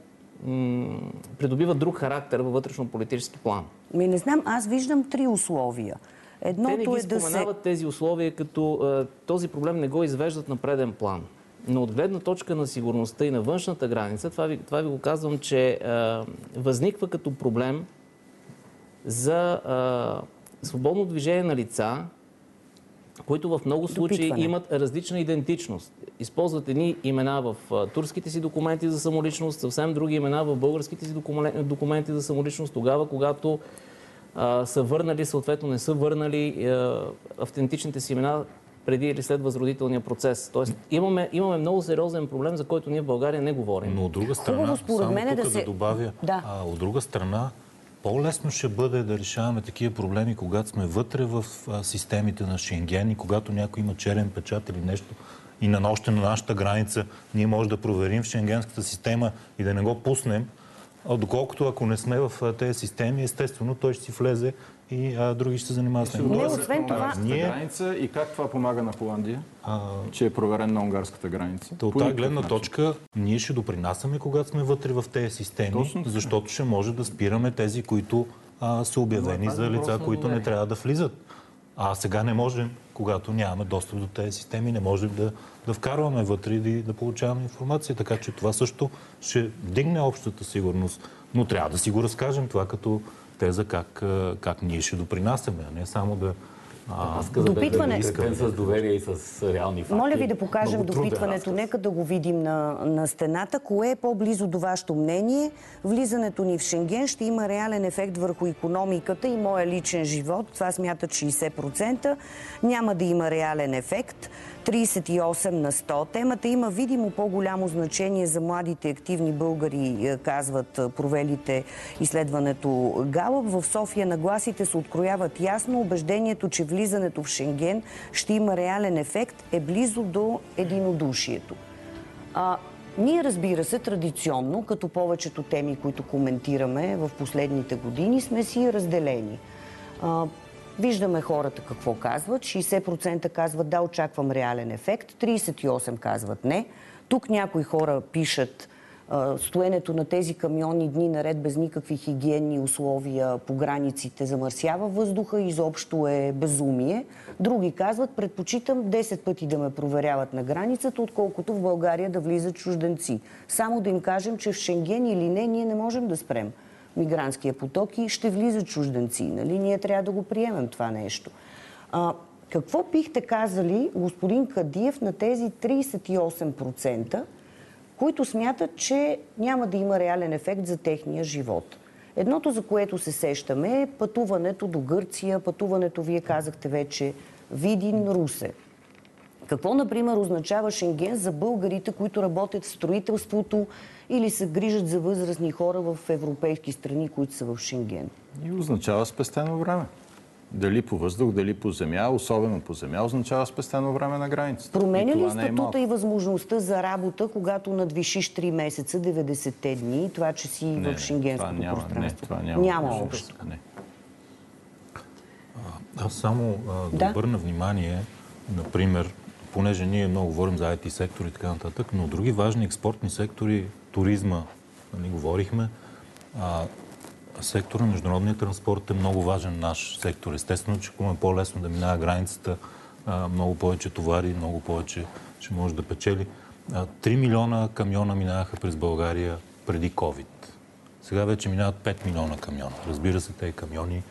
м- придобиват друг характер във вътрешно-политически план. Ми не знам, аз виждам три условия. Едното Те не ги е да споменават се... тези условия, като е, този проблем не го извеждат на преден план. Но от гледна точка на сигурността и на външната граница, това ви, това ви го казвам, че е, възниква като проблем за а, свободно движение на лица, които в много случаи Допитване. имат различна идентичност. Използват едни имена в а, турските си документи за самоличност, съвсем други имена в българските си документи за самоличност, тогава, когато а, са върнали, съответно не са върнали а, автентичните си имена преди или след възродителния процес. Тоест имаме, имаме много сериозен проблем, за който ние в България не говорим. Но от друга страна, Хубаво, според само мен тук да, се... да добавя, да. А, от друга страна, по-лесно ще бъде да решаваме такива проблеми, когато сме вътре в системите на Шенген и когато някой има черен печат или нещо и на още на нашата граница ние може да проверим в шенгенската система и да не го пуснем, доколкото ако не сме в тези системи, естествено той ще си влезе и а, други ще се занимават с него. Не, освен това... Ние... граница и как това помага на Холандия, а... че е проверен на унгарската граница? от тази гледна начин. точка ние ще допринасяме, когато сме вътре в тези системи, Точно защото ще може да спираме тези, които а, са обявени за лица, които не трябва да влизат. А сега не можем, когато нямаме достъп до тези системи, не можем да, да вкарваме вътре и да, да получаваме информация. Така че това също ще вдигне общата сигурност. Но трябва да си го разкажем това като теза как, как ние ще допринасяме, а не само да, казах, допитване... да с доверие и с реални факти. Моля ви да покажем Много допитването. Нека да го видим на, на стената. Кое е по-близо до вашето мнение? Влизането ни в Шенген ще има реален ефект върху економиката и моя личен живот. Това смятат 60%. Няма да има реален ефект. 38 на 100. Темата има видимо по-голямо значение за младите активни българи, е, казват е, провелите изследването Галъп. В София нагласите се открояват ясно. Убеждението, че влизането в Шенген ще има реален ефект е близо до единодушието. А, ние, разбира се, традиционно, като повечето теми, които коментираме в последните години, сме си разделени. А, Виждаме хората какво казват. 60% казват да, очаквам реален ефект. 38% казват не. Тук някои хора пишат стоенето на тези камиони дни наред без никакви хигиенни условия по границите замърсява въздуха, изобщо е безумие. Други казват, предпочитам 10 пъти да ме проверяват на границата, отколкото в България да влизат чужденци. Само да им кажем, че в Шенген или не, ние не можем да спрем мигрантския поток и ще влизат чужденци. Нали? Ние трябва да го приемем това нещо. А, какво бихте казали, господин Кадиев, на тези 38%, които смятат, че няма да има реален ефект за техния живот? Едното, за което се сещаме, е пътуването до Гърция, пътуването, вие казахте вече, Видин, Русе. Какво, например, означава Шенген за българите, които работят в строителството или се грижат за възрастни хора в европейски страни, които са в Шенген? И означава спестено време. Дали по въздух, дали по земя, особено по земя, означава спестено време на границата. Променя ли е статута и възможността за работа, когато надвишиш 3 месеца, 90-те дни, това, че си Не, в шенгенското това няма, пространство? Не, това няма, няма общо. Аз само а, да, Да. обърна внимание, например, понеже ние много говорим за IT сектор и така нататък, но други важни експортни сектори, туризма, нали, говорихме, а, сектора международния транспорт е много важен наш сектор. Естествено, че ако е по-лесно да минава границата, а, много повече товари, много повече ще може да печели. А, 3 милиона камиона минаваха през България преди COVID. Сега вече минават 5 милиона камиона. Разбира се, тези камиони,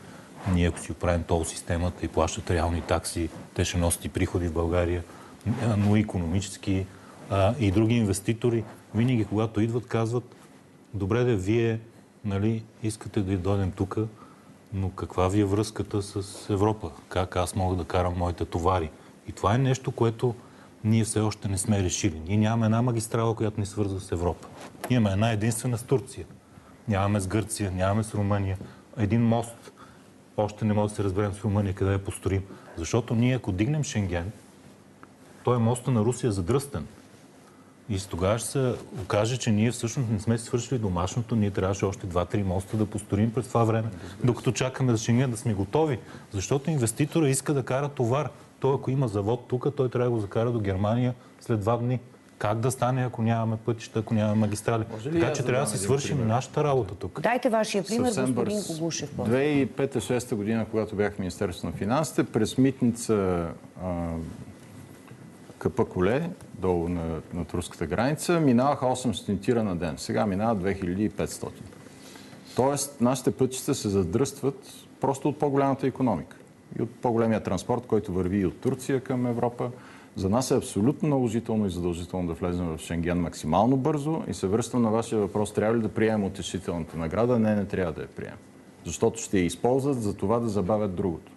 ние ако си оправим тол системата и плащат реални такси, те ще носят и приходи в България, но и економически а, и други инвеститори, винаги когато идват, казват, добре да вие нали, искате да дойдем тук, но каква ви е връзката с Европа? Как аз мога да карам моите товари? И това е нещо, което ние все още не сме решили. Ние нямаме една магистрала, която ни свързва с Европа. Ние имаме една единствена с Турция. Нямаме с Гърция, нямаме с Румъния. Един мост. Още не може да се разберем с Румъния къде я построим. Защото ние, ако дигнем Шенген, той е моста на Русия задръстен. И с тогава ще се окаже, че ние всъщност не сме свършили домашното, ние трябваше още 2-3 моста да построим през това време, докато чакаме за Шенген да сме готови. Защото инвеститора иска да кара товар. Той, ако има завод тук, той трябва да го закара до Германия след два дни. Как да стане, ако нямаме пътища, ако нямаме магистрали? Така че да трябва да си свършим пример? нашата работа тук. Дайте вашия пример, Съвсем господин бърз. Когушев. 2005-2006 година, когато бях в Министерството на финансите, през митница а, Къпа Коле, долу на, над руската граница, минаваха 8 стентира на ден. Сега минават 2500. Тоест, нашите пътища се задръстват просто от по-голямата економика и от по-големия транспорт, който върви и от Турция към Европа. За нас е абсолютно наложително и задължително да влезем в Шенген максимално бързо и се връщам на вашия въпрос. Трябва ли да приемем утешителната награда? Не, не трябва да я приемем. Защото ще я използват за това да забавят другото.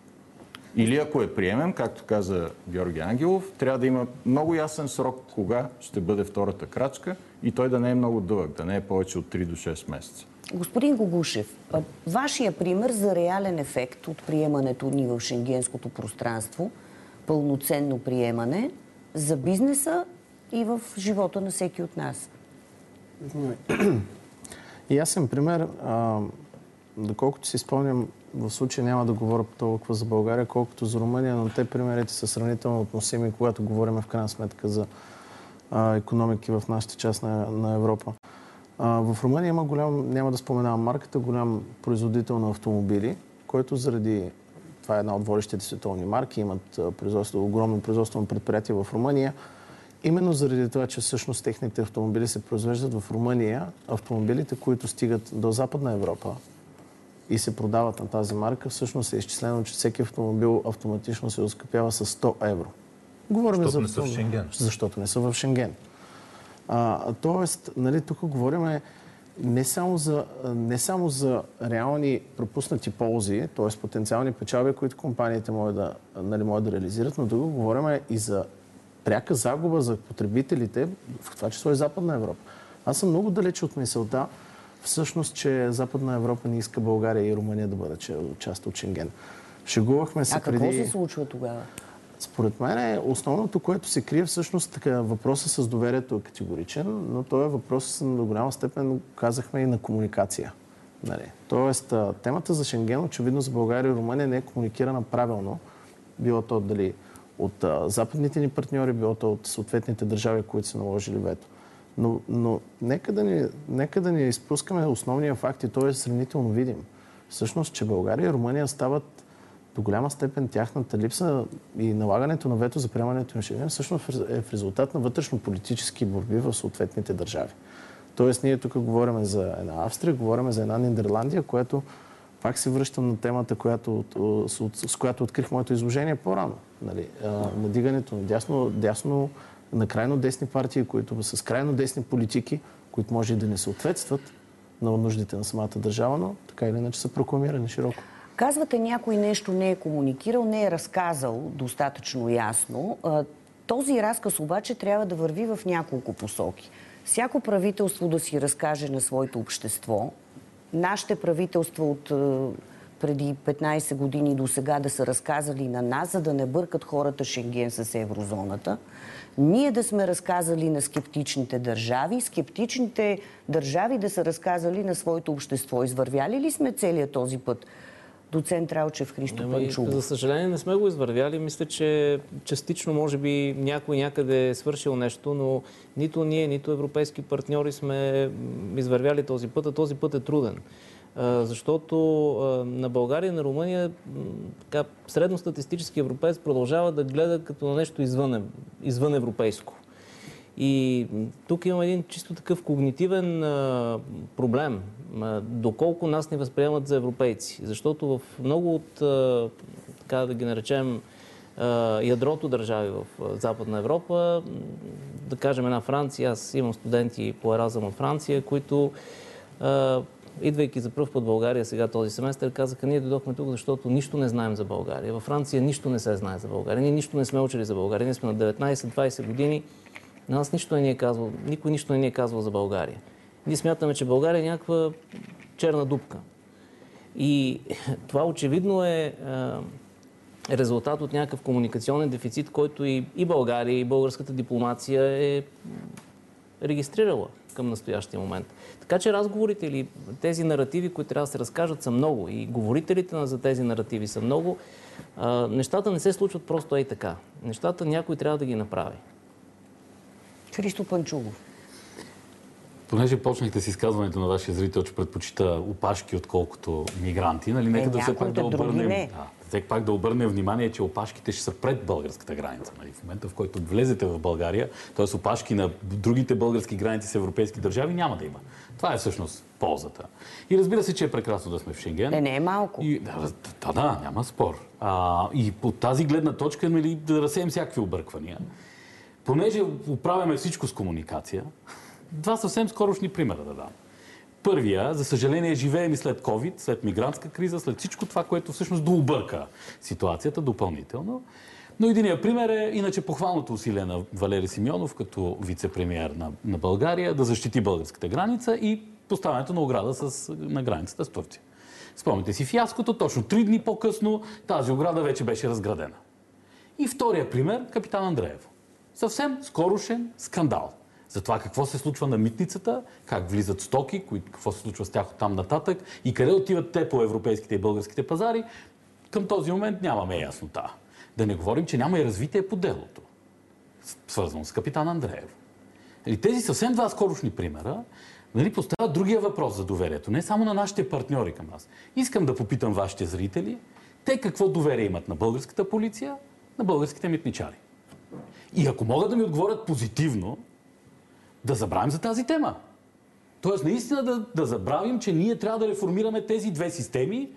Или ако я приемем, както каза Георги Ангелов, трябва да има много ясен срок кога ще бъде втората крачка и той да не е много дълъг, да не е повече от 3 до 6 месеца. Господин Гогушев, вашия пример за реален ефект от приемането ни в шенгенското пространство, пълноценно приемане за бизнеса и в живота на всеки от нас. Ясен пример, а, доколкото си спомням, в случая няма да говоря толкова за България, колкото за Румъния, но те примерите са сравнително относими, когато говорим в крайна сметка за а, економики в нашата част на, на Европа. А, в Румъния има голям, няма да споменавам марката, голям производител на автомобили, който заради това е една от водещите световни марки, имат производство, огромно производствено предприятие в Румъния. Именно заради това, че всъщност техните автомобили се произвеждат в Румъния, автомобилите, които стигат до Западна Европа и се продават на тази марка, всъщност е изчислено, че всеки автомобил автоматично се оскъпява с 100 евро. Говорим Защото за не са в Шенген. Защото не са в Шенген. А, тоест, нали, тук говорим не само, за, не само за реални пропуснати ползи, т.е. потенциални печалби, които компаниите могат да, нали, могат да реализират, но тук говорим и за пряка загуба за потребителите, в това число и Западна Европа. Аз съм много далече от мисълта, всъщност, че Западна Европа не иска България и Румъния да бъдат част от Шенген. Шегувахме се А какво преди... се случва тогава? Според мен е основното, което се крие всъщност така, въпросът с доверието е категоричен, но той е въпрос до голяма степен, казахме, и на комуникация. Нали? Тоест, а, темата за Шенген, очевидно за България и Румъния не е комуникирана правилно. Било то дали от а, западните ни партньори, било то от съответните държави, които са наложили вето. Но, но нека, да ни, нека да ни изпускаме основния факт и той е сравнително видим. Всъщност, че България и Румъния стават до голяма степен тяхната липса и налагането на вето за приемането на Шенген всъщност е в резултат на вътрешно-политически борби в съответните държави. Тоест, ние тук говорим за една Австрия, говорим за една Нидерландия, която пак се връщам на темата, която, с, която открих моето изложение по-рано. Нали? Надигането на дясно, дясно, на крайно десни партии, които с крайно десни политики, които може и да не съответстват на нуждите на самата държава, но така или иначе са прокламирани широко. Казвате, някой нещо не е комуникирал, не е разказал достатъчно ясно. Този разказ обаче трябва да върви в няколко посоки. Всяко правителство да си разкаже на своето общество. Нашите правителства от преди 15 години до сега да са разказали на нас, за да не бъркат хората Шенген с еврозоната. Ние да сме разказали на скептичните държави, скептичните държави да са разказали на своето общество. Извървяли ли сме целият този път? доцент Ралчев Христо ами, Панчулов. За съжаление не сме го извървяли. Мисля, че частично може би някой някъде е свършил нещо, но нито ние, нито европейски партньори сме извървяли този път, а този път е труден. Защото на България и на Румъния така, средностатистически европеец продължава да гледа като на нещо извън, извън европейско. И тук имам един чисто такъв когнитивен а, проблем. А, доколко нас ни възприемат за европейци. Защото в много от, а, така да ги наречем, ядрото държави в Западна Европа, да кажем една Франция, аз имам студенти по Еразъм от Франция, които идвайки за първ път в България сега този семестър, казаха, ние дойдохме тук, защото нищо не знаем за България. Във Франция нищо не се знае за България. Ние нищо не сме учили за България. Ние сме на 19-20 години на нас нищо не ни е казвал, никой нищо не ни е казвал за България. Ние смятаме, че България е някаква черна дупка. И това очевидно е резултат от някакъв комуникационен дефицит, който и, и България, и българската дипломация е регистрирала към настоящия момент. Така че разговорите или тези наративи, които трябва да се разкажат, са много. И говорителите за тези наративи са много. А, нещата не се случват просто ей така. Нещата някой трябва да ги направи. Христо Панчулов. Понеже почнахте с изказването на вашия зрител, че предпочита опашки, отколкото мигранти, нали? Нека е, да все пак да обърнем... Да, все пак да обърнем внимание, че опашките ще са пред българската граница. Нали? В момента, в който влезете в България, т.е. опашки на другите български граници с европейски държави, няма да има. Това е всъщност ползата. И разбира се, че е прекрасно да сме в Шенген. Не, не е малко. И, да, да, да, няма спор. А, и по тази гледна точка нали, да разсеем всякакви обърквания понеже управяме всичко с комуникация, два съвсем скорошни примера да дам. Първия, за съжаление, живеем и след COVID, след мигрантска криза, след всичко това, което всъщност дообърка ситуацията допълнително. Но единият пример е иначе похвалното усилие на Валери Симеонов като вице-премьер на, на България да защити българската граница и поставянето на ограда с, на границата с Турция. Спомните си фиаското, точно три дни по-късно тази ограда вече беше разградена. И втория пример, капитан Андреево съвсем скорошен скандал за това какво се случва на митницата, как влизат стоки, какво се случва с тях от там нататък и къде отиват те по европейските и българските пазари, към този момент нямаме яснота. Да не говорим, че няма и развитие по делото, свързано с капитан Андреев. Нали, тези съвсем два скорошни примера нали, поставят другия въпрос за доверието. Не само на нашите партньори към нас. Искам да попитам вашите зрители, те какво доверие имат на българската полиция, на българските митничари. И ако могат да ми отговорят позитивно, да забравим за тази тема. Тоест, наистина да, да забравим, че ние трябва да реформираме тези две системи,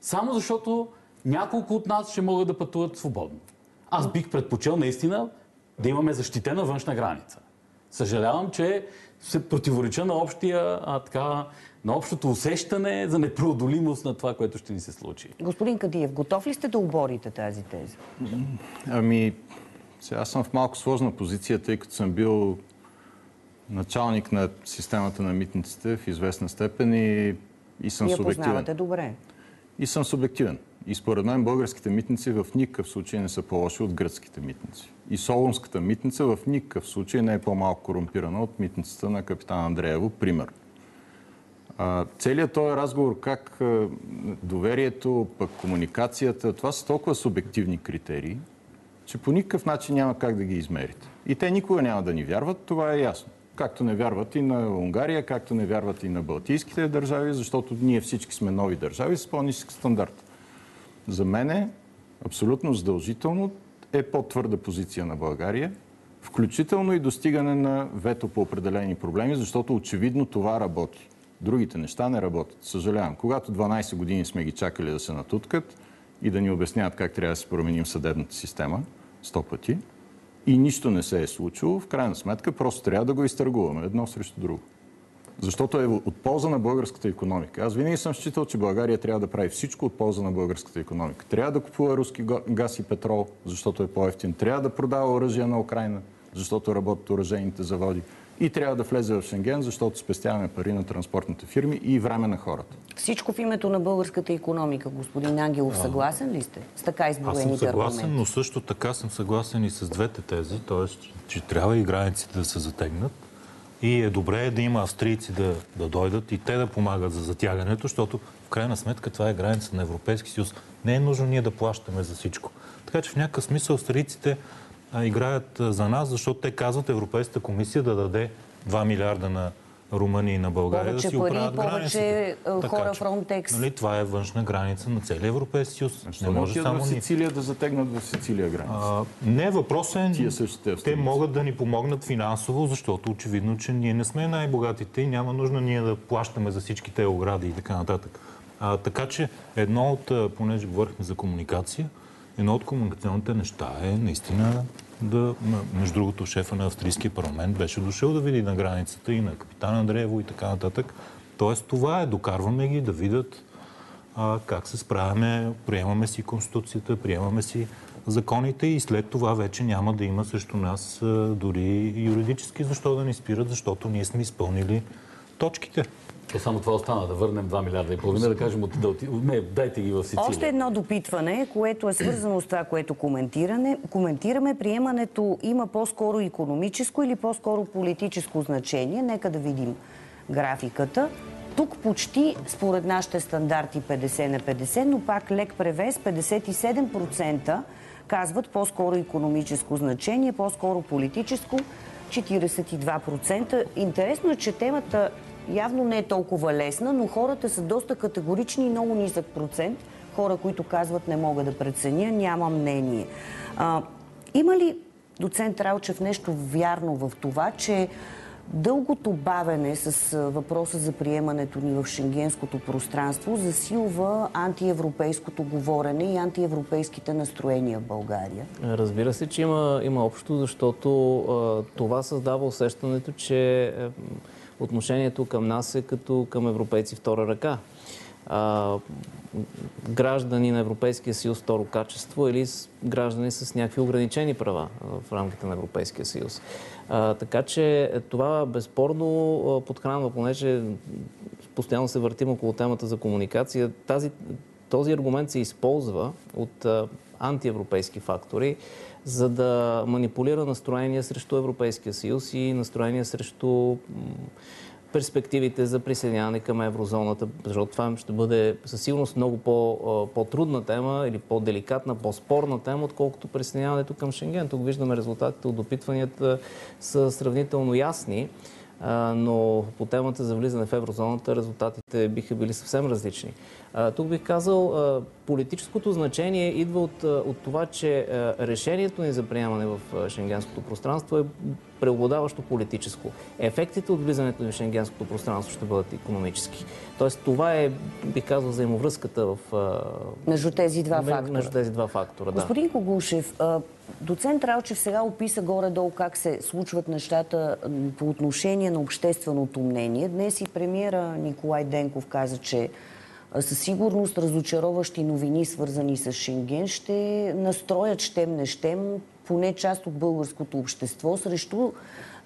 само защото няколко от нас ще могат да пътуват свободно. Аз бих предпочел наистина да имаме защитена външна граница. Съжалявам, че се противореча на, общия, а, така, на общото усещане за непреодолимост на това, което ще ни се случи. Господин Кадиев, готов ли сте да оборите тази теза? Ами, сега съм в малко сложна позиция, тъй като съм бил началник на системата на митниците в известна степен и, и съм Вие субективен. познавате добре. И съм субективен. И според мен българските митници в никакъв случай не са по-лоши от гръцките митници. И Солунската митница в никакъв случай не е по-малко корумпирана от митницата на капитан Андреево, пример. Целият този разговор, как доверието, пък комуникацията, това са толкова субективни критерии, че по никакъв начин няма как да ги измерите. И те никога няма да ни вярват, това е ясно. Както не вярват и на Унгария, както не вярват и на Балтийските държави, защото ние всички сме нови държави с по-нисък стандарт. За мен е абсолютно задължително е по-твърда позиция на България, включително и достигане на вето по определени проблеми, защото очевидно това работи. Другите неща не работят. Съжалявам. Когато 12 години сме ги чакали да се натуткат и да ни обясняват как трябва да се променим съдебната система, сто пъти и нищо не се е случило, в крайна сметка просто трябва да го изтъргуваме едно срещу друго. Защото е от полза на българската економика. Аз винаги съм считал, че България трябва да прави всичко от полза на българската економика. Трябва да купува руски газ и петрол, защото е по-ефтин. Трябва да продава оръжие на Украина, защото работят оръжейните заводи. И трябва да влезе в Шенген, защото спестяваме пари на транспортните фирми и време на хората. Всичко в името на българската економика. Господин Ангелов, съгласен ли сте с така изброените аргументи? Аз съм съгласен, аргументи? но също така съм съгласен и с двете тези, т.е. че трябва и границите да се затегнат. И е добре да има австрийци да, да дойдат и те да помагат за затягането, защото в крайна сметка това е граница на Европейски съюз. Не е нужно ние да плащаме за всичко. Така че в някакъв смисъл австрийците играят за нас, защото те казват Европейската комисия да даде 2 милиарда на Румъния и на България повече да си пари, оправят повече границата. хора че, Frontex. Нали, това е външна граница на целия Европейски съюз. Не може само в Сицилия да затегнат в Сицилия граница. А, не, въпросът е, Тия същите те могат да ни помогнат финансово, защото очевидно, че ние не сме най-богатите и няма нужда ние да плащаме за всички тези огради и така нататък. А, така че едно от, понеже говорихме за комуникация, едно от комуникационните неща е наистина да, между другото, шефа на австрийския парламент беше дошъл да види на границата и на капитан Андреево и така нататък. Тоест това е, докарваме ги да видят а, как се справяме, приемаме си Конституцията, приемаме си законите и след това вече няма да има срещу нас а, дори юридически защо да ни спират, защото ние сме изпълнили точките. То само това остана, да върнем 2 милиарда и половина, да кажем, от, да, не, дайте ги в Сицилия. Още едно допитване, което е свързано с това, което коментиране, коментираме. Приемането има по-скоро економическо или по-скоро политическо значение. Нека да видим графиката. Тук почти, според нашите стандарти, 50 на 50, но пак лек превес, 57% казват по-скоро економическо значение, по-скоро политическо, 42%. Интересно е, че темата явно не е толкова лесна, но хората са доста категорични и много нисък процент. Хора, които казват не мога да преценя, няма мнение. А, има ли, доцент Ралчев, нещо вярно в това, че дългото бавене с въпроса за приемането ни в шенгенското пространство засилва антиевропейското говорене и антиевропейските настроения в България? Разбира се, че има, има общо, защото а, това създава усещането, че отношението към нас е като към европейци втора ръка. А, граждани на Европейския съюз второ качество или граждани с някакви ограничени права в рамките на Европейския съюз. А, така че това безспорно подхранва, понеже постоянно се въртим около темата за комуникация. Тази, този аргумент се използва от а, антиевропейски фактори, за да манипулира настроения срещу Европейския съюз и настроения срещу перспективите за присъединяване към еврозоната, защото това ще бъде със сигурност много по, по-трудна тема или по-деликатна, по-спорна тема, отколкото присъединяването към Шенген. Тук виждаме резултатите от допитванията са сравнително ясни но по темата за влизане в еврозоната резултатите биха били съвсем различни. Тук бих казал, политическото значение идва от, от това, че решението ни за приемане в шенгенското пространство е преобладаващо политическо. Ефектите от влизането ни в шенгенското пространство ще бъдат економически. Тоест това е, бих казал, взаимовръзката в... Между тези два фактора. Между тези два фактора, да. Господин Когушев, доцент Ралчев сега описа горе-долу как се случват нещата по отношение на общественото мнение. Днес и премиера Николай Денков каза, че със сигурност разочароващи новини, свързани с Шенген, ще настроят щем не щем поне част от българското общество срещу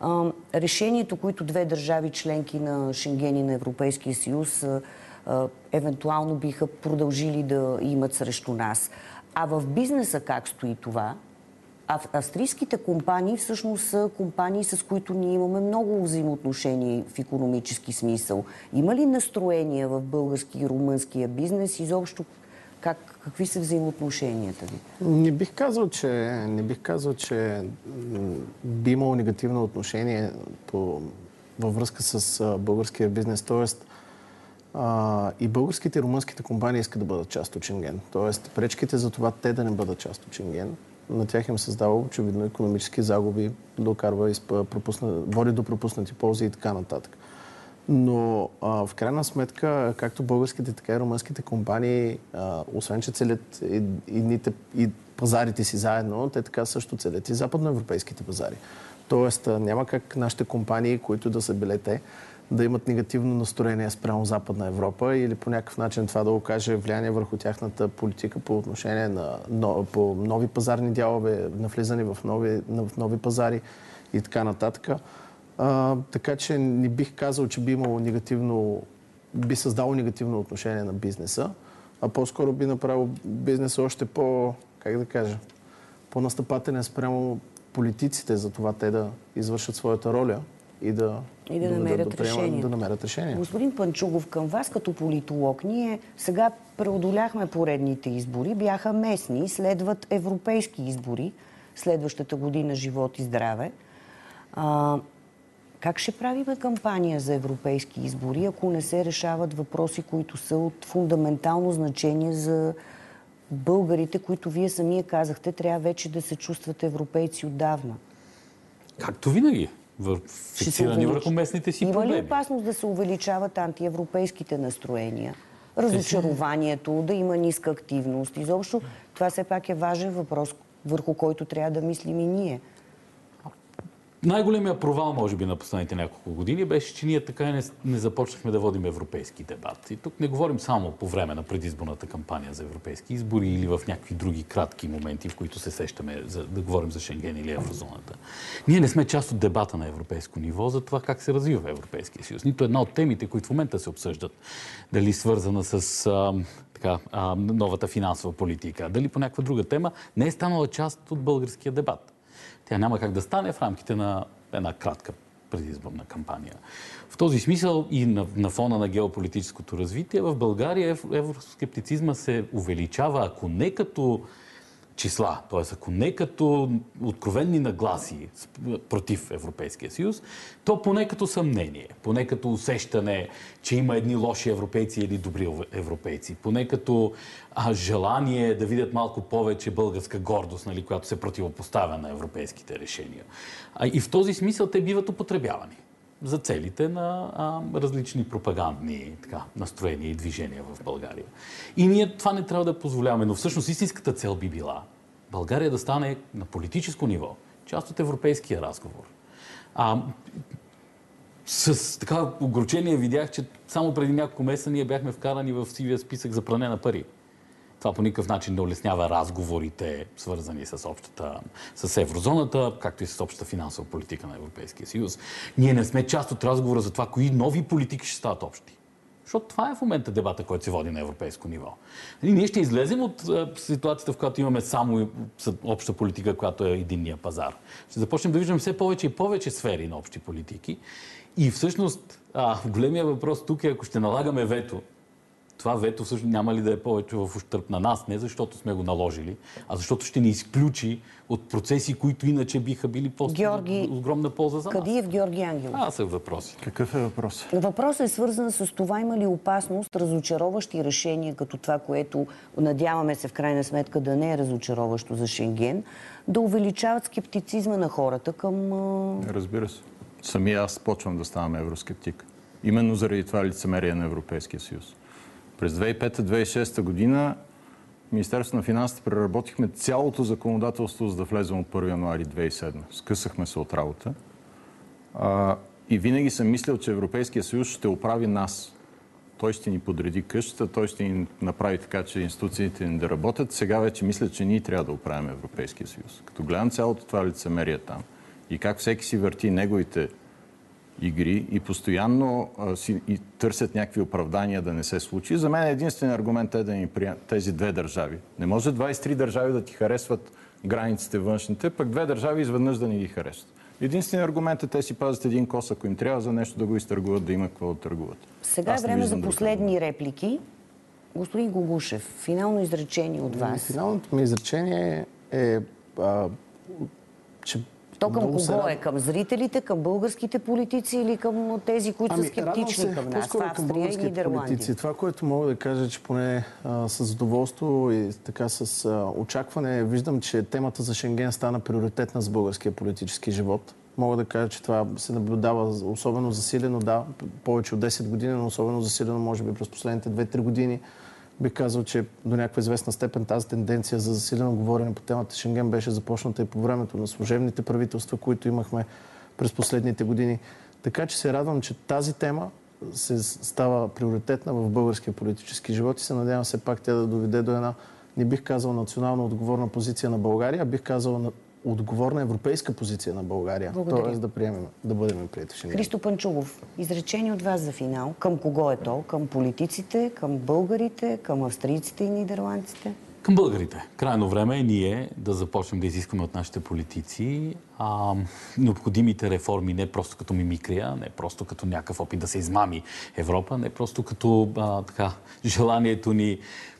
а, решението, които две държави членки на Шенген и на Европейския съюз а, а, евентуално биха продължили да имат срещу нас. А в бизнеса как стои това? Австрийските компании всъщност са компании, с които ние имаме много взаимоотношения в економически смисъл. Има ли настроения в български и румънския бизнес? Изобщо как, какви са взаимоотношенията ви? Не бих казал, че, не бих казал, че би имало негативно отношение по, във връзка с българския бизнес. Тоест, а, и българските и румънските компании искат да бъдат част от Шенген. Тоест, пречките за това те да не бъдат част от Шенген на тях им създава очевидно економически загуби, докарва, пропусна, води до пропуснати ползи и така нататък. Но а, в крайна сметка, както българските, така и румънските компании, а, освен че целят и, и, и пазарите си заедно, те така също целят и западноевропейските пазари. Тоест няма как нашите компании, които да са били те, да имат негативно настроение спрямо Западна Европа или по някакъв начин това да окаже влияние върху тяхната политика по отношение на но, по нови пазарни дялове, навлизане в нови, в нови пазари и така нататък. А, така че не бих казал, че би имало негативно, би създало негативно отношение на бизнеса, а по-скоро би направил бизнеса още по, как да кажа, по-настъпателен спрямо политиците за това те да извършат своята роля и да, и да, намерят, да, решение. да намерят решение. Господин Панчугов, към вас като политолог, ние сега преодоляхме поредните избори, бяха местни, следват европейски избори, следващата година живот и здраве. А, как ще правим кампания за европейски избори, ако не се решават въпроси, които са от фундаментално значение за българите, които вие самия казахте, трябва вече да се чувстват европейци отдавна? Както винаги фиксирани върху местните си Има проблеми. ли опасност да се увеличават антиевропейските настроения? Разочарованието, да има ниска активност. Изобщо това все пак е важен въпрос, върху който трябва да мислим и ние най-големия провал, може би, на последните няколко години беше, че ние така и не, не започнахме да водим европейски дебат. И тук не говорим само по време на предизборната кампания за европейски избори или в някакви други кратки моменти, в които се сещаме за, да говорим за Шенген или еврозоната. Ние не сме част от дебата на европейско ниво за това как се развива Европейския съюз. Нито една от темите, които в момента се обсъждат, дали свързана с а, така, а, новата финансова политика, дали по някаква друга тема, не е станала част от българския дебат. Тя няма как да стане в рамките на една кратка предизборна кампания. В този смисъл и на, на фона на геополитическото развитие в България евроскептицизма се увеличава, ако не като числа, т.е. ако не като откровенни нагласи против Европейския съюз, то поне като съмнение, поне като усещане, че има едни лоши европейци или добри европейци, поне като а, желание да видят малко повече българска гордост, нали, която се противопоставя на европейските решения. А, и в този смисъл те биват употребявани за целите на а, различни пропагандни така, настроения и движения в България. И ние това не трябва да позволяваме, но всъщност истинската цел би била България да стане на политическо ниво част от европейския разговор. А, с така огорчение видях, че само преди няколко месеца ние бяхме вкарани в сивия списък за пране на пари. Това по никакъв начин не улеснява разговорите, свързани с общата, с еврозоната, както и с общата финансова политика на Европейския съюз. Ние не сме част от разговора за това, кои нови политики ще стават общи. Защото това е в момента дебата, който се води на европейско ниво. И ние ще излезем от ситуацията, в която имаме само обща политика, която е единния пазар. Ще започнем да виждаме все повече и повече сфери на общи политики. И всъщност а, големия въпрос тук е, ако ще налагаме вето това вето всъщност няма ли да е повече в ущърп на нас, не защото сме го наложили, а защото ще ни изключи от процеси, които иначе биха били просто Георги... огромна полза за нас. Къде е в Георги Ангел? А, са въпроси. Какъв е въпрос? Въпросът е свързан с това има ли опасност разочароващи решения, като това, което надяваме се в крайна сметка да не е разочароващо за Шенген, да увеличават скептицизма на хората към... Разбира се. Сами аз почвам да ставам евроскептик. Именно заради това лицемерие на Европейския съюз. През 2005-2006 година Министерството на финансите преработихме цялото законодателство, за да влезем от 1 януари 2007. Скъсахме се от работа. А, и винаги съм мислил, че Европейския съюз ще оправи нас. Той ще ни подреди къщата, той ще ни направи така, че институциите ни да работят. Сега вече мисля, че ние трябва да оправим Европейския съюз. Като гледам цялото това лицемерие там и как всеки си върти неговите игри и постоянно а, си и търсят някакви оправдания да не се случи. За мен единствен аргумент е да ни приемат тези две държави. Не може 23 държави да ти харесват границите външните, пък две държави изведнъж да ни ги харесват. Единственият аргумент е те си пазят един кос, ако им трябва за нещо да го изтъргуват, да има какво да търгуват. Сега е време за последни реплики. Господин Гогушев, финално изречение от вас. Финалното ми изречение е, а, че то към Много кого е? Към зрителите, към българските политици или към тези, които ами, са скептични се, към нас? В Австрия и Нидерландия. Това, което мога да кажа, че поне а, с задоволство и така с а, очакване виждам, че темата за Шенген стана приоритетна за българския политически живот. Мога да кажа, че това се наблюдава особено засилено, да, повече от 10 години, но особено засилено, може би през последните 2-3 години Бих казал, че до някаква известна степен тази тенденция за засилено говорене по темата Шенген беше започната и по времето на служебните правителства, които имахме през последните години. Така че се радвам, че тази тема се става приоритетна в българския политически живот и се надявам все пак тя да доведе до една, не бих казал национално отговорна позиция на България, бих казал отговорна европейска позиция на България. Благодаря. Тоест да приемем, да бъдем прияти в Шенген. Христо Панчугов, изречение от вас за финал. Към кого е то? Към политиците, към българите, към австрийците и нидерландците? Към българите. Крайно време е ние да започнем да изискаме от нашите политици а, необходимите реформи не просто като мимикрия, не просто като някакъв опит да се измами Европа, не просто като а, така, желанието ни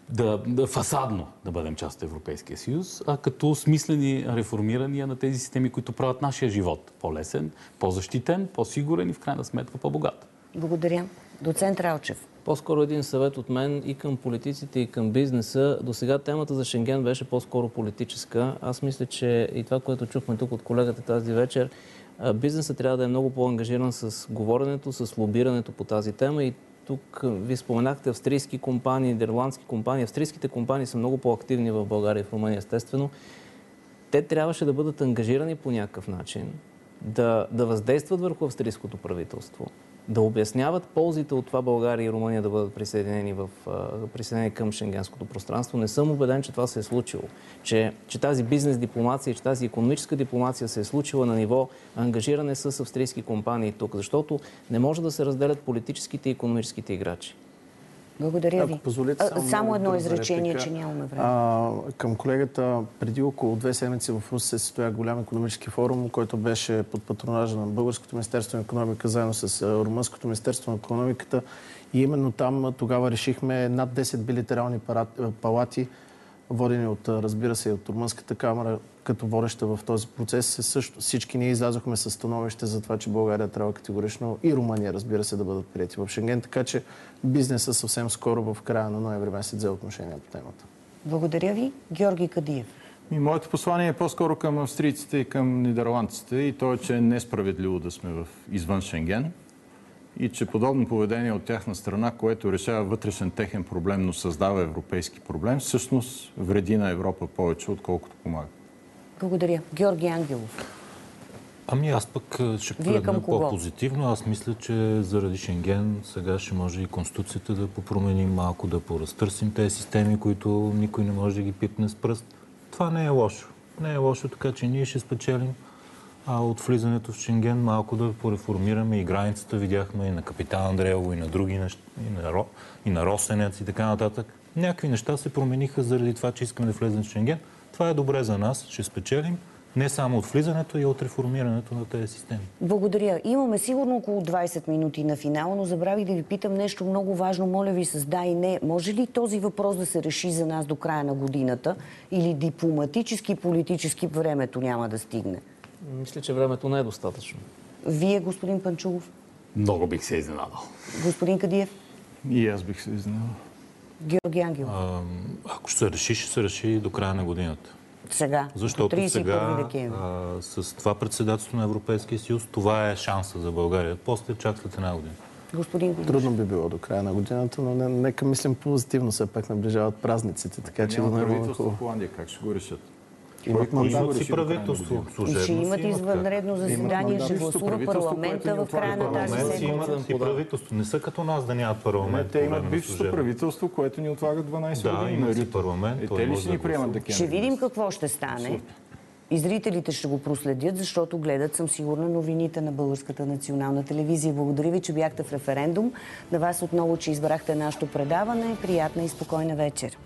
да, да фасадно да бъдем част от Европейския съюз, а като смислени реформирания на тези системи, които правят нашия живот по-лесен, по-защитен, по-сигурен и в крайна сметка по-богат. Благодаря. Доцент Ралчев. По-скоро един съвет от мен и към политиците, и към бизнеса. До сега темата за Шенген беше по-скоро политическа. Аз мисля, че и това, което чухме тук от колегата тази вечер, бизнесът трябва да е много по-ангажиран с говоренето, с лобирането по тази тема и тук ви споменахте австрийски компании, нидерландски компании. Австрийските компании са много по-активни в България и в Румъния, естествено. Те трябваше да бъдат ангажирани по някакъв начин, да, да въздействат върху австрийското правителство, да обясняват ползите от това България и Румъния да бъдат присъединени, в, присъединени към шенгенското пространство. Не съм убеден, че това се е случило. Че, че тази бизнес дипломация, че тази економическа дипломация се е случила на ниво ангажиране с австрийски компании тук, защото не може да се разделят политическите и економическите играчи. Благодаря ви. Ако позволите, само, само едно изречение, че нямаме време. А, към колегата, преди около две седмици в Руси се състоя голям економически форум, който беше под патронажа на Българското министерство на економика, заедно с Румънското министерство на економиката. И именно там тогава решихме над 10 билатерални пара- а, палати, водени от, разбира се, от Румънската камера, като водеща в този процес. Се Също, всички ние излязохме с становище за това, че България трябва категорично и Румъния, разбира се, да бъдат прияти в Шенген. Така че бизнесът съвсем скоро в края на ноември месец взе отношение по темата. Благодаря ви. Георги Кадиев. И моето послание е по-скоро към австрийците и към нидерландците и то е, че е несправедливо да сме в извън Шенген и че подобно поведение от тяхна страна, което решава вътрешен техен проблем, но създава европейски проблем, всъщност вреди на Европа повече, отколкото помага. Благодаря. Георги Ангелов. Ами аз пък а, ще погледна по-позитивно. Аз мисля, че заради Шенген сега ще може и Конституцията да попроменим малко, да поразтърсим тези системи, които никой не може да ги пипне с пръст. Това не е лошо. Не е лошо, така че ние ще спечелим а от влизането в Шенген малко да пореформираме и границата. Видяхме и на Капитан Андреево, и на други неща, и на, Ро, и на Росенец и така нататък. Някакви неща се промениха заради това, че искаме да влезем в Шенген. Това е добре за нас, ще спечелим не само от влизането, и от реформирането на тези системи. Благодаря. Имаме сигурно около 20 минути на финал, но забравих да ви питам нещо много важно. Моля ви с да и не. Може ли този въпрос да се реши за нас до края на годината или дипломатически и политически времето няма да стигне? Мисля, че времето не е достатъчно. Вие, господин Панчугов, Много бих се изненадал. господин Кадиев, И аз бих се изненадал. Георги Ангелов. А, ако ще се реши, ще се реши до края на годината. Сега, Защото до 31 сега а, с това председателство на Европейския съюз, това е шанса за България. После чак след една година. Господин Гудиш. Трудно би било до края на годината, но не, нека мислим позитивно, все пак наближават празниците, така че да Няма е правителство в. Холандия, как ще го решат? Имат мандат. Имат си правителство? И ще имат имат извънредно заседание, ще гласува правителство, парламента в края на тази седмица. имат си правителство. Не са като нас да нямат Не, парламент. те имат служебно. правителство, което ни отлага 12 Да, години. има на си парламент, Е, те ли ще да ни приемат декември? Ще видим какво ще стане. И зрителите ще го проследят, защото гледат, съм сигурна, новините на Българската национална телевизия. Благодаря ви, че бяхте в референдум. На вас отново, че избрахте нашето предаване. Приятна и спокойна вечер.